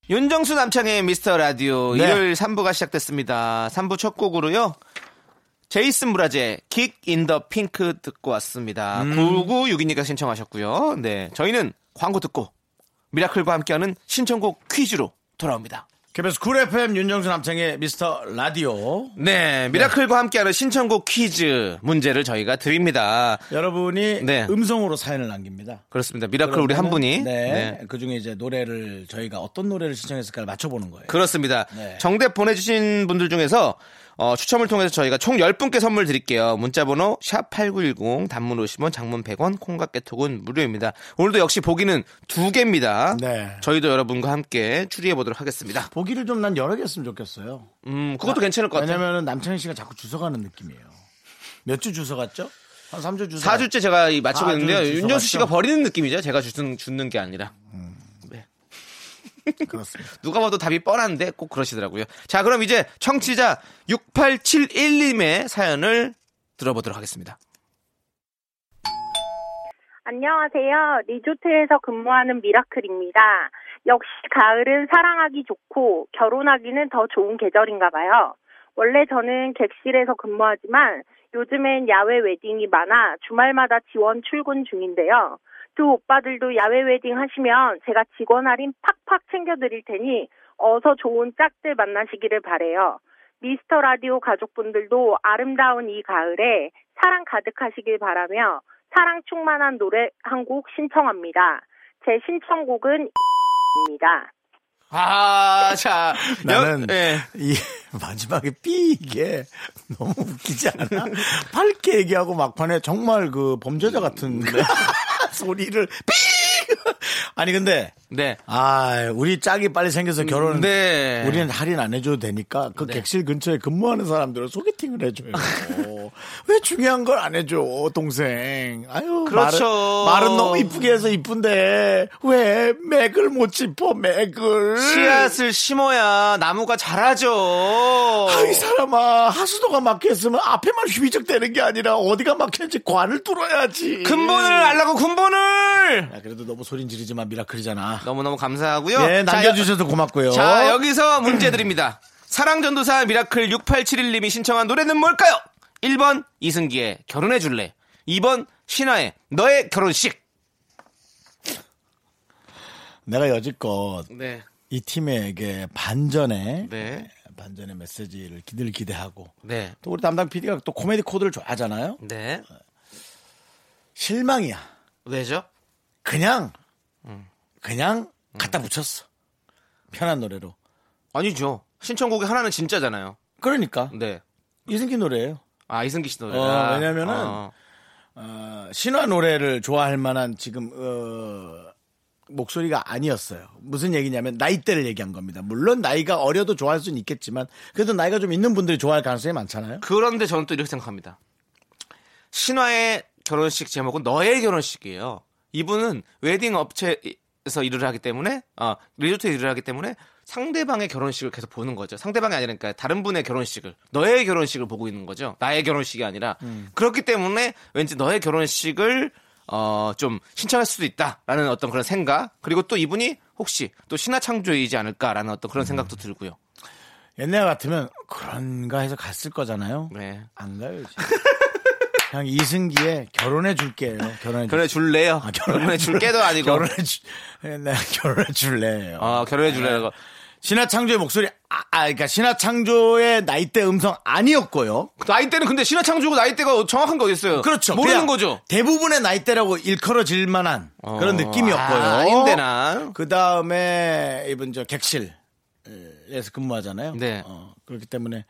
Speaker 2: 윤정수 남창희의 미스터 라디오
Speaker 1: 네.
Speaker 2: 일요일 3부가 시작됐습니다. 3부 첫 곡으로요. 제이슨 므라즈의 Geek in the Pink 듣고 왔습니다.
Speaker 1: 음.
Speaker 2: 9962니까 신청하셨고요. 네. 저희는 광고 듣고 미라클과 함께하는 신청곡 퀴즈로 돌아옵니다.
Speaker 1: KBS 쿨 FM 윤정수 남창의 미스터 라디오.
Speaker 2: 네, 미라클과 함께하는 신청곡 퀴즈 문제를 저희가 드립니다.
Speaker 1: 여러분이
Speaker 2: 네.
Speaker 1: 음성으로 사연을 남깁니다.
Speaker 2: 그렇습니다. 미라클 우리 한 분이
Speaker 1: 네.
Speaker 2: 네.
Speaker 1: 그 중에 이제 노래를 저희가 어떤 노래를 신청했을까를 맞춰보는 거예요.
Speaker 2: 그렇습니다.
Speaker 1: 네.
Speaker 2: 정답 보내주신 분들 중에서 어, 추첨을 통해서 저희가 총 10분께 선물 드릴게요. 문자번호 샵8910 단문 50원 장문 100원 콩과 깨톡은 무료입니다. 오늘도 역시 보기는 두 개입니다.
Speaker 1: 네.
Speaker 2: 저희도 여러분과 함께 추리해 보도록 하겠습니다.
Speaker 1: 보기를 좀 난 여러 개 했으면 좋겠어요.
Speaker 2: 음, 그것도 괜찮을 것 같아요.
Speaker 1: 왜냐면은 남창희 씨가 자꾸 주워가는 느낌이에요. 몇 주 주워갔죠? 한 3주 주워.
Speaker 2: 4주째 제가 이 맞추고
Speaker 1: 아,
Speaker 2: 있는데요.
Speaker 1: 좀 주워
Speaker 2: 윤정수 씨가? 버리는 느낌이죠. 제가 주는, 주는 게 아니라.
Speaker 1: 그렇습니다.
Speaker 2: 누가 봐도 답이 뻔한데 꼭 그러시더라고요. 자, 그럼 이제 청취자 6871님의 사연을 들어보도록 하겠습니다.
Speaker 9: 안녕하세요. 리조트에서 근무하는 미라클입니다. 역시 가을은 사랑하기 좋고 결혼하기는 더 좋은 계절인가 봐요. 원래 저는 객실에서 근무하지만 요즘엔 야외 웨딩이 많아 주말마다 지원 출근 중인데요. 두 오빠들도 야외 웨딩 하시면 제가 직원 할인 팍팍 챙겨드릴 테니 어서 좋은 짝들 만나시기를 바래요. 미스터 라디오 가족분들도 아름다운 이 가을에 사랑 가득하시길 바라며 사랑 충만한 노래 한 곡 신청합니다. 제 신청곡은 입니다.
Speaker 2: 아, 자.
Speaker 1: 나는
Speaker 2: 여- 예.
Speaker 1: 이 마지막에 삐 이게 너무 웃기지 않아? 밝게 얘기하고 막판에 정말 그 범죄자 같은 소리를 삐! 아니 근데
Speaker 2: 네.
Speaker 1: 아 우리 짝이 빨리 생겨서 결혼
Speaker 2: 네.
Speaker 1: 우리는 할인 안 해줘도 되니까 그 객실 근처에 근무하는 사람들은 소개팅을 해줘요. 왜 중요한 걸 안 해줘 동생? 아유
Speaker 2: 그렇죠.
Speaker 1: 말은, 말은 너무 이쁘게 해서 이쁜데 왜 맥을 못 짚어 맥을?
Speaker 2: 씨앗을 심어야 나무가 자라죠.
Speaker 1: 아, 이 사람아 하수도가 막혔으면 앞에만 휘비적대는 게 아니라 어디가 막혔는지 관을 뚫어야지.
Speaker 2: 근본을 알라고 근본을!
Speaker 1: 야, 그래도 너무 소린 지르지만 미라클이잖아.
Speaker 2: 너무너무 감사하고요.
Speaker 1: 예,
Speaker 2: 자,
Speaker 1: 남겨주셔서 고맙고요.
Speaker 2: 자, 여기서 문제 드립니다. 사랑전도사 미라클 6871님이 신청한 노래는 뭘까요? 1번 이승기의 결혼해줄래. 2번 신화의 너의 결혼식.
Speaker 1: 내가 여지껏
Speaker 2: 네.
Speaker 1: 이 팀에게 반전의
Speaker 2: 네.
Speaker 1: 반전의 메시지를 기들 기대하고
Speaker 2: 네.
Speaker 1: 또 우리 담당 PD가 또 코미디 코드를 좋아하잖아요.
Speaker 2: 네.
Speaker 1: 실망이야.
Speaker 2: 왜죠?
Speaker 1: 그냥
Speaker 2: 음.
Speaker 1: 그냥 갖다 붙였어. 편한 노래로.
Speaker 2: 아니죠. 신청곡이 하나는 진짜잖아요.
Speaker 1: 그러니까
Speaker 2: 네.
Speaker 1: 이승기 노래예요.
Speaker 2: 아, 이승기 씨 노래.
Speaker 1: 어,
Speaker 2: 아,
Speaker 1: 왜냐면은
Speaker 2: 어.
Speaker 1: 어, 신화 노래를 좋아할 만한 지금 어, 목소리가 아니었어요. 무슨 얘기냐면 나이대를 얘기한 겁니다. 물론 나이가 어려도 좋아할 수는 있겠지만 그래도 나이가 좀 있는 분들이 좋아할 가능성이 많잖아요.
Speaker 2: 그런데 저는 또 이렇게 생각합니다. 신화의 결혼식 제목은 너의 결혼식이에요. 이분은 웨딩 업체에서 일을 하기 때문에, 아, 리조트에 일을 하기 때문에 상대방의 결혼식을 계속 보는 거죠. 상대방이 아니니까 다른 분의 결혼식을, 너의 결혼식을 보고 있는 거죠. 나의 결혼식이 아니라. 그렇기 때문에 왠지 너의 결혼식을 어, 좀 신청할 수도 있다라는 어떤 그런 생각. 그리고 또 이분이 혹시 또 신화 창조이지 않을까라는 어떤 그런 생각도 들고요.
Speaker 1: 옛날 같으면 그런가 해서 갔을 거잖아요.
Speaker 2: 네.
Speaker 1: 안 가요. 그냥 이승기에 결혼해 줄게요. 결혼해
Speaker 2: 결혼해 줄래요?
Speaker 1: 아,
Speaker 2: 결혼해 줄게도 아니고.
Speaker 1: 결혼해 주, 네, 결혼해 줄래요.
Speaker 2: 어, 결혼해 줄래요?
Speaker 1: 신화창조의 목소리, 아, 아, 그러니까 신화창조의 나이대 음성 아니었고요.
Speaker 2: 나이대는 근데 신화창조고 나이대가 정확한 게 어딨어요?
Speaker 1: 그렇죠.
Speaker 2: 모르는 거죠.
Speaker 1: 대부분의 나이대라고 일컬어질 만한
Speaker 2: 어,
Speaker 1: 그런 느낌이었고요.
Speaker 2: 아, 아닌데나.
Speaker 1: 그 다음에 이분 저 객실에서 근무하잖아요.
Speaker 2: 네.
Speaker 1: 어, 그렇기 때문에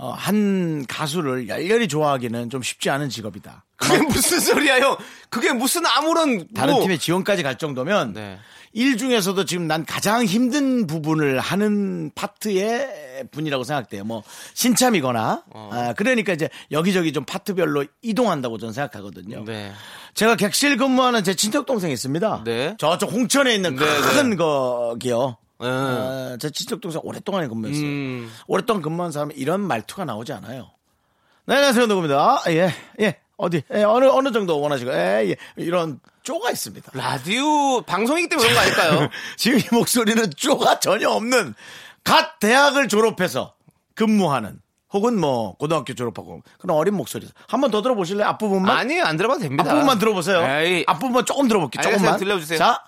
Speaker 1: 어, 한 가수를 열렬히 좋아하기는 좀 쉽지 않은 직업이다.
Speaker 2: 그게 무슨 소리야, 형? 그게 무슨 아무런
Speaker 1: 다른
Speaker 2: 뭐-
Speaker 1: 팀에 지원까지 갈 정도면
Speaker 2: 네.
Speaker 1: 일 중에서도 지금 난 가장 힘든 부분을 하는 파트의 분이라고 생각돼요. 뭐 신참이거나
Speaker 2: 어.
Speaker 1: 아, 그러니까 이제 여기저기 좀 파트별로 이동한다고 저는 생각하거든요.
Speaker 2: 네.
Speaker 1: 제가 객실 근무하는 제 친척 동생이 있습니다.
Speaker 2: 네.
Speaker 1: 저쪽 홍천에 있는
Speaker 2: 네,
Speaker 1: 큰 거기요.
Speaker 2: 네.
Speaker 1: 어, 제 친척 동생 오랫동안 근무했어요.
Speaker 2: 음.
Speaker 1: 오랫동안 근무한 사람은 이런 말투가 나오지 않아요. 네, 안녕하세요, 누구입니다. 아, 예, 예, 어디, 예, 어느, 어느 정도 원하시고, 예, 예, 이런 쪼가 있습니다.
Speaker 2: 라디오 방송이기 때문에 그런 거 아닐까요?
Speaker 1: 지금 이 목소리는 쪼가 전혀 없는 갓 대학을 졸업해서 근무하는 혹은 뭐 고등학교 졸업하고 그런 어린 목소리. 한번 더 들어보실래요? 앞부분만?
Speaker 2: 아니요, 안 들어봐도 됩니다.
Speaker 1: 앞부분만 들어보세요.
Speaker 2: 에이.
Speaker 1: 앞부분만 조금 들어볼게요. 조금만.
Speaker 2: 들려주세요.
Speaker 1: 자,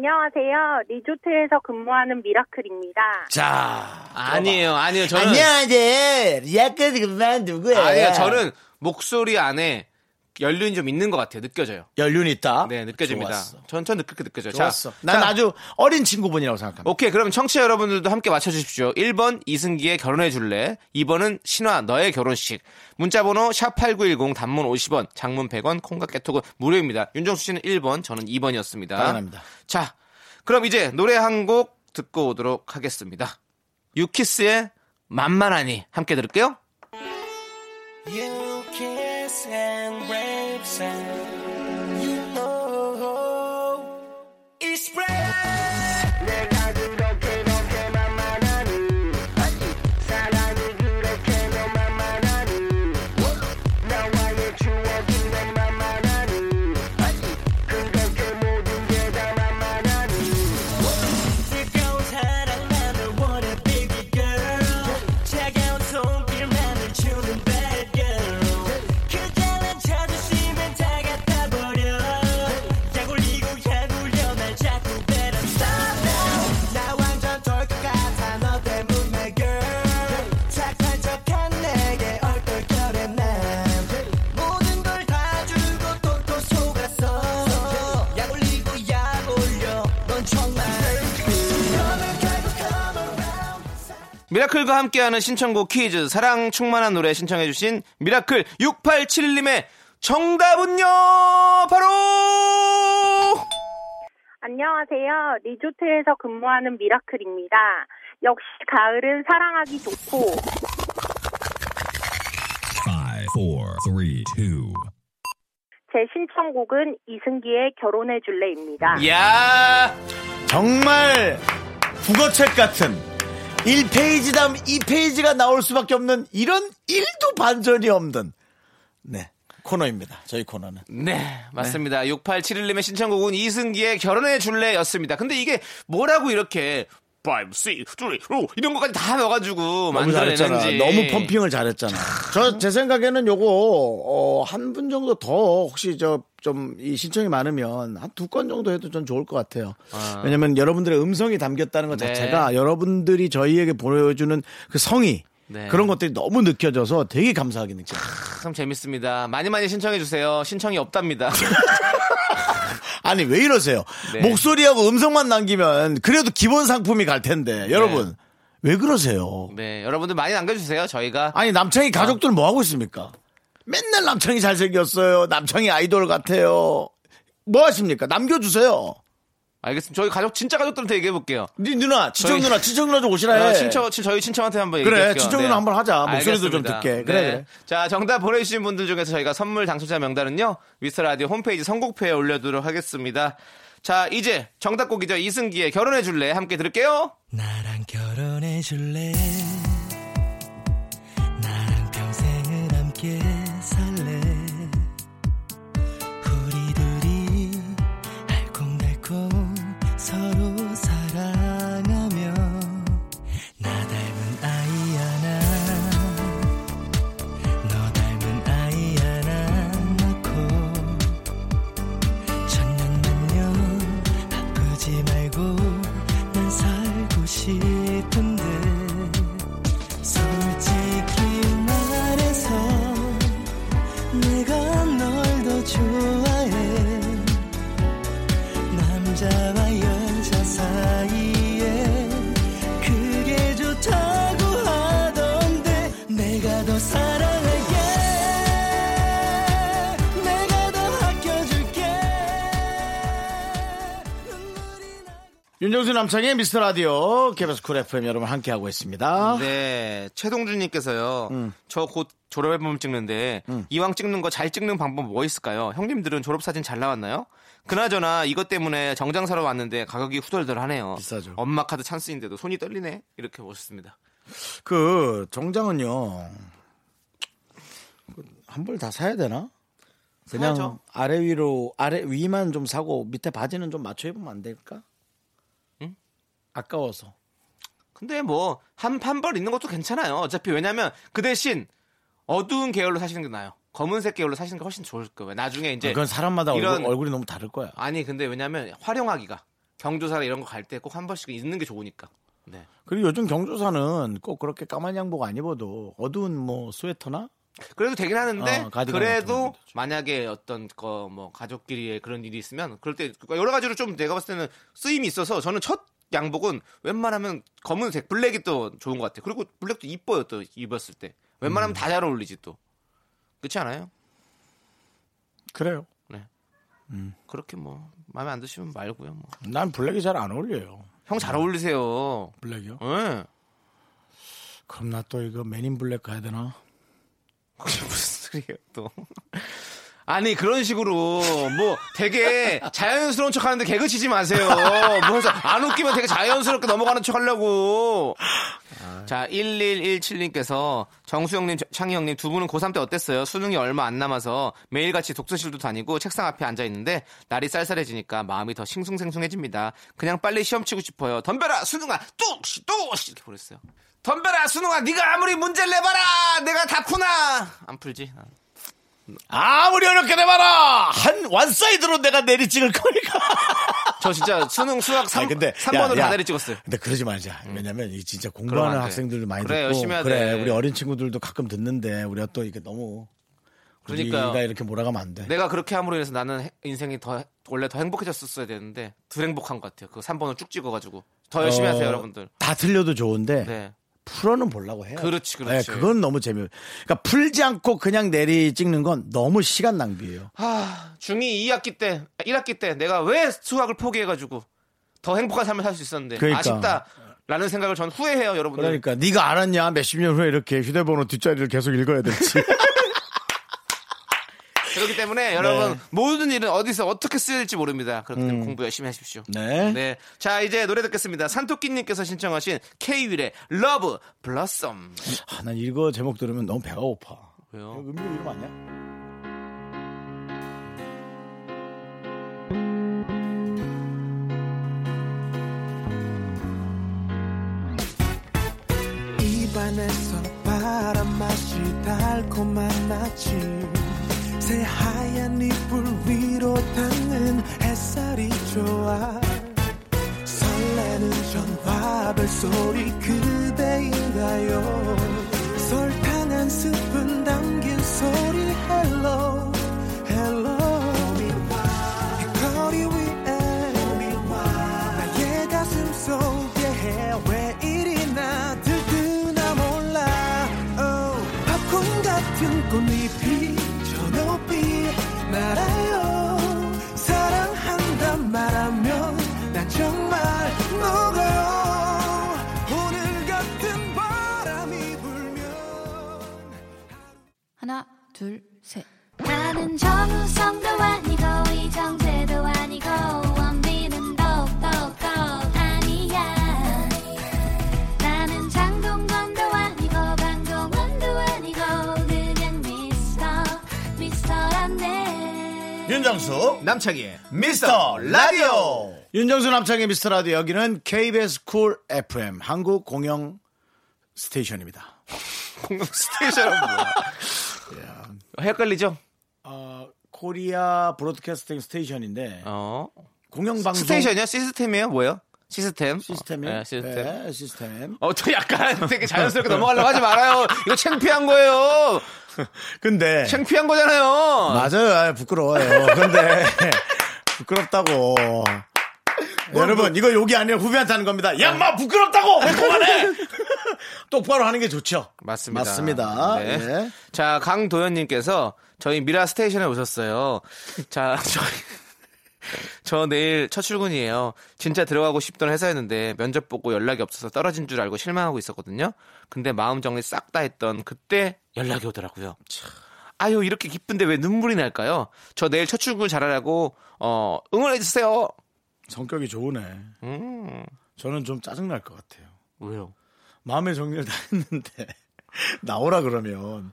Speaker 9: 안녕하세요. 리조트에서 근무하는 미라클입니다.
Speaker 1: 자.
Speaker 2: 아니에요, 아니에요. 저는
Speaker 1: 안녕하세요. 리아까지 그만 누구예요?
Speaker 2: 아니요, 저는 목소리 안에 연륜이 좀 있는 것 같아요. 느껴져요.
Speaker 1: 연륜 있다.
Speaker 2: 네, 느껴집니다. 전 그렇게 느껴져요.
Speaker 1: 좋았어.
Speaker 2: 자,
Speaker 1: 난
Speaker 2: 자,
Speaker 1: 아주 어린 친구분이라고 생각합니다.
Speaker 2: 오케이, 그럼 청취자 여러분들도 함께 맞춰주십시오. 1번 이승기의 결혼해 줄래? 2번은 신화 너의 결혼식. 문자번호 샵8910 단문 50원, 장문 100원, 콩과 깨톡은 무료입니다. 윤정수 씨는 1번, 저는 2번이었습니다.
Speaker 1: 당연합니다.
Speaker 2: 자, 그럼 이제 노래 한 곡 듣고 오도록 하겠습니다. 유키스의 만만하니 함께 들을게요.
Speaker 10: You kiss and
Speaker 2: 미라클과 함께하는 신청곡 퀴즈 사랑 충만한 노래 신청해주신 미라클 6871님의 정답은요 바로
Speaker 9: 안녕하세요. 리조트에서 근무하는 미라클입니다. 역시 가을은 사랑하기 좋고
Speaker 11: Five, four, three, two.
Speaker 9: 제 신청곡은 이승기의 결혼해 줄래입니다.
Speaker 2: 야
Speaker 1: 정말 국어책 같은 1페이지 다음 2페이지가 나올 수밖에 없는 이런 일도 반전이 없는 네 코너입니다. 저희 코너는.
Speaker 2: 네, 맞습니다. 6871님의 신청곡은 이승기의 결혼해 줄래 였습니다. 근데 이게 뭐라고 이렇게 5, 6, 3, 2, 이런 것까지 다 넣어가지고
Speaker 1: 너무 잘했잖아. 너무 펌핑을 잘했잖아. 저 제 생각에는 요거 어, 한 분 정도 더 혹시 저 좀 이 신청이 많으면 한 두 건 정도 해도 전 좋을 것 같아요. 왜냐면 여러분들의 음성이 담겼다는 것
Speaker 2: 네.
Speaker 1: 자체가 여러분들이 저희에게 보여주는 그 성의
Speaker 2: 네.
Speaker 1: 그런 것들이 너무 느껴져서 되게 감사하게 느껴요.
Speaker 2: 참 재밌습니다. 많이 많이 신청해 주세요. 신청이 없답니다.
Speaker 1: 아니 왜 이러세요?
Speaker 2: 네.
Speaker 1: 목소리하고 음성만 남기면 그래도 기본 상품이 갈 텐데 여러분 왜 그러세요?
Speaker 2: 네, 여러분들 많이 남겨주세요. 저희가
Speaker 1: 아니 남창희 가족들 뭐 하고 있습니까? 맨날 남창희 잘생겼어요. 남창희 아이돌 같아요. 뭐 하십니까? 남겨주세요.
Speaker 2: 알겠습니다. 저희 가족 진짜 가족들한테 얘기해 볼게요.
Speaker 1: 네 누나, 친척
Speaker 2: 저희-
Speaker 1: 누나, 친척 누나 좀 오시라 해.
Speaker 2: 어, 친척, 친- 저희 친척한테 한번
Speaker 1: 그래,
Speaker 2: 얘기할게요.
Speaker 1: 친척 누나 한번 하자. 목소리도 좀
Speaker 2: 알겠습니다.
Speaker 1: 듣게. 그래,
Speaker 2: 네.
Speaker 1: 그래.
Speaker 2: 자, 정답 보내주신 분들 중에서 저희가 선물 당첨자 명단은요, 미스터 라디오 홈페이지 선곡표에 올려두도록 하겠습니다. 자, 이제 정답곡이죠. 이승기의 결혼해 줄래? 함께 들을게요.
Speaker 10: 나랑 결혼해 줄래?
Speaker 1: 윤정수 남창희 미스터 라디오 KBS 쿨 FM 여러분 함께하고 있습니다.
Speaker 2: 네, 최동준님께서요.
Speaker 1: 음.
Speaker 2: 저 곧 졸업 앨범 찍는데 이왕 찍는 거 잘 찍는 방법 뭐 있을까요? 형님들은 졸업 사진 잘 나왔나요? 그나저나 이것 때문에 정장 사러 왔는데 가격이 후덜덜하네요.
Speaker 1: 비싸죠.
Speaker 2: 엄마 카드 찬스인데도 손이 떨리네. 이렇게 보셨습니다.
Speaker 1: 그 정장은요 한 벌 다 사야 되나? 그냥
Speaker 2: 사야죠.
Speaker 1: 아래 위로 아래 위만 좀 사고 밑에 바지는 좀 맞춰 입으면 안 될까?
Speaker 2: 응?
Speaker 1: 아까워서.
Speaker 2: 근데 뭐 한 한 벌 있는 것도 괜찮아요. 어차피 왜냐면 그 대신 어두운 계열로 사시는 게 나아요. 검은색 계열로 사시는 게 훨씬 좋을 거예요. 나중에 이제
Speaker 1: 그건 사람마다
Speaker 2: 이런-
Speaker 1: 얼굴, 얼굴 이 너무 다를 거야.
Speaker 2: 아니 근데 왜냐면 활용하기가 경조사나 이런 거 갈 때 꼭 한 번씩 있는 게 좋으니까. 네.
Speaker 1: 그리고 요즘 경조사는 꼭 그렇게 까만 양복 안 입어도 어두운 뭐 스웨터나
Speaker 2: 그래도 되긴 하는데
Speaker 1: 어,
Speaker 2: 그래도
Speaker 1: 거
Speaker 2: 만약에 어떤 거 뭐 가족끼리의 그런 일이 있으면 그럴 때 여러 가지로 좀 내가 봤을 때는 쓰임이 있어서 저는 첫 양복은 웬만하면 검은색 블랙이 또 좋은 것 같아요. 그리고 블랙도 이뻐요 또 입었을 때. 웬만하면 다잘 어울리지 또. 그렇지 않아요?
Speaker 1: 그래요.
Speaker 2: 네. 그렇게 뭐 마음에 안 드시면 말고요. 뭐.
Speaker 1: 난 블랙이 잘 안 어울려요.
Speaker 2: 형 잘 어울리세요.
Speaker 1: 블랙이요?
Speaker 2: 예.
Speaker 1: 그럼 나 또 이거 맨인 블랙 가야 되나?
Speaker 2: 그게 무슨 소리예요 또. 아니 그런 식으로 뭐 되게 자연스러운 척 하는데 개그 치지 마세요. 뭐 해서 안 웃기면 되게 자연스럽게 넘어가는 척 하려고. 자 1117님께서 정수영님 창희형님 두 분은 고3 때 어땠어요? 수능이 얼마 안 남아서 매일같이 독서실도 다니고 책상 앞에 앉아 있는데 날이 쌀쌀해지니까 마음이 더 싱숭생숭해집니다. 그냥 빨리 시험 치고 싶어요. 덤벼라 수능아 뚝시 뚝시 이렇게 보냈어요. 덤벼라 수능아 네가 아무리 문제를 내봐라 내가 다 푸나 안 풀지.
Speaker 1: 아무리 어렵게 내봐라 한 one side로 내가 내리 찍을 거니까.
Speaker 2: 저 진짜 수능 수학 3,
Speaker 1: 아니, 근데
Speaker 2: 3번으로
Speaker 1: 야,
Speaker 2: 다
Speaker 1: 야.
Speaker 2: 내리 찍었어요.
Speaker 1: 근데 그러지 말자. 왜냐면 이 진짜 공부하는. 학생들도 많이
Speaker 2: 그래,
Speaker 1: 듣고
Speaker 2: 열심히 해야
Speaker 1: 그래
Speaker 2: 돼.
Speaker 1: 우리 어린 친구들도 가끔 듣는데 우리가 또 이게 너무
Speaker 2: 그러니까요.
Speaker 1: 우리가 이렇게 몰아가면 안 돼.
Speaker 2: 내가 그렇게 함으로 인해서 나는 해- 인생이 더 원래 더 행복해졌었어야 되는데 덜 행복한 것 같아요. 그 3번을 쭉 찍어가지고 더 열심히
Speaker 1: 어,
Speaker 2: 하세요, 여러분들.
Speaker 1: 다 틀려도 좋은데
Speaker 2: 네.
Speaker 1: 풀어는 보려고 해요.
Speaker 2: 그렇지, 그렇지.
Speaker 1: 네, 그건 너무 재미. 그러니까 풀지 않고 그냥 내리 찍는 건 너무 시간 낭비예요.
Speaker 2: 아, 중2 2학기 때, 1학기 때 내가 왜 수학을 포기해가지고 더 행복한 삶을 살 수 있었는데
Speaker 1: 그러니까.
Speaker 2: 아쉽다 라는 생각을 전 후회해요, 여러분들.
Speaker 1: 그러니까 네가 알았냐 몇십 년 후에 이렇게 휴대번호 뒷자리를 계속 읽어야 될지.
Speaker 2: 그렇기
Speaker 1: 네.
Speaker 2: 때문에 여러분 모든 일은 어디서 어떻게 쓰일지 모릅니다. 그렇기 때문에 공부 열심히 하십시오.
Speaker 1: 음. 네.
Speaker 2: 네. 자, 이제 노래 듣겠습니다. 산토끼님께서 신청하신 K.Will의 Love Blossom.
Speaker 1: 아, 난 이거 제목 들으면 너무 배가 고파.
Speaker 2: 왜요?
Speaker 1: 음료 이름 아니야?
Speaker 7: 입안에서 바람 맛이 달콤한 아침 새하얀 이불 위로 닿는 햇살이 좋아. 설레는 전화벨 소리 그대인가요? 설탕 한 스푼 담긴 소리 헬로 날아요 사랑한단 말하면 난 정말 녹아요 오늘 같은 바람이 불면
Speaker 3: 하나, 둘, 셋. 나는 정우성도 아니고 이정재도 아니고
Speaker 1: 윤정수
Speaker 2: 남창희의
Speaker 1: 미스터 라디오. 윤정수 남창희의 미스터 라디오 여기는 KBS 쿨 FM 한국 공영 station입니다.
Speaker 2: 공영 station은 뭐야? 헷갈리죠?
Speaker 1: 어, Korea Broadcasting Station인데
Speaker 2: 어.
Speaker 1: 공영방송
Speaker 2: station이요? 시스템이에요? 뭐예요? 시스템?
Speaker 1: 시스템이요?
Speaker 2: 네, 시스템.
Speaker 1: 네, 시스템.
Speaker 2: 어, 저 약간 되게 자연스럽게 넘어가려고 하지 말아요. 이거 창피한 거예요.
Speaker 1: 근데
Speaker 2: 창피한 거잖아요.
Speaker 1: 맞아요. 아, 부끄러워요. 근데 부끄럽다고. 여러분 이거 욕이 아니라 후배한테 하는 겁니다. 양마 부끄럽다고 왜 그만해? 똑바로 하는 게 좋죠.
Speaker 2: 맞습니다.
Speaker 1: 맞습니다.
Speaker 2: 네.
Speaker 1: 네.
Speaker 2: 자, 강도현님께서 저희 미라 스테이션에 오셨어요. 자, 저희. 저 내일 첫 출근이에요. 진짜 들어가고 싶던 회사였는데 면접 보고 연락이 없어서 떨어진 줄 알고 실망하고 있었거든요. 근데 마음 정리 싹 다 했던 그때 연락이 오더라고요. 아유 이렇게 기쁜데 왜 눈물이 날까요? 저 내일 첫 출근 잘하라고 어, 응원해 주세요.
Speaker 1: 성격이 좋으네.
Speaker 2: 음,
Speaker 1: 저는 좀 짜증 날 것 같아요.
Speaker 2: 왜요?
Speaker 1: 마음의 정리를 다 했는데 나오라 그러면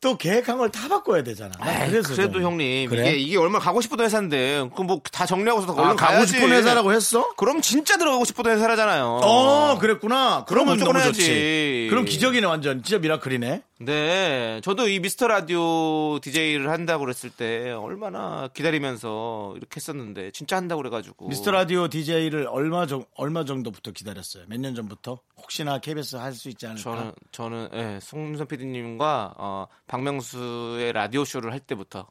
Speaker 1: 또 계획한 걸 다 바꿔야 되잖아. 난
Speaker 2: 에이,
Speaker 1: 그래서
Speaker 2: 그래도
Speaker 1: 좀-
Speaker 2: 형님
Speaker 1: 그래?
Speaker 2: 이게 이게 얼마나 가고 싶었던 회사인데 그 뭐 다 정리하고서
Speaker 1: 아,
Speaker 2: 얼른
Speaker 1: 가고
Speaker 2: 가야지.
Speaker 1: 싶은 회사라고 했어?
Speaker 2: 그럼 진짜 들어가고 싶었던 회사라잖아요.
Speaker 1: 어, 그랬구나. 그러면
Speaker 2: 무조건 해야지.
Speaker 1: 좋지. 그럼 기적이네 완전. 진짜 미라클이네.
Speaker 2: 네, 저도 이 미스터 라디오 DJ를 한다고 그랬을 때 얼마나 기다리면서 이렇게 했었는데 진짜 한다고 그래가지고
Speaker 1: 미스터 라디오 DJ를 얼마 정 얼마 정도부터 기다렸어요? 몇 년 전부터? 혹시나 KBS 할 수 있지 않을까?
Speaker 2: 저는 저는 예, 송민선 PD님과 어, 박명수의 라디오 쇼를 할 때부터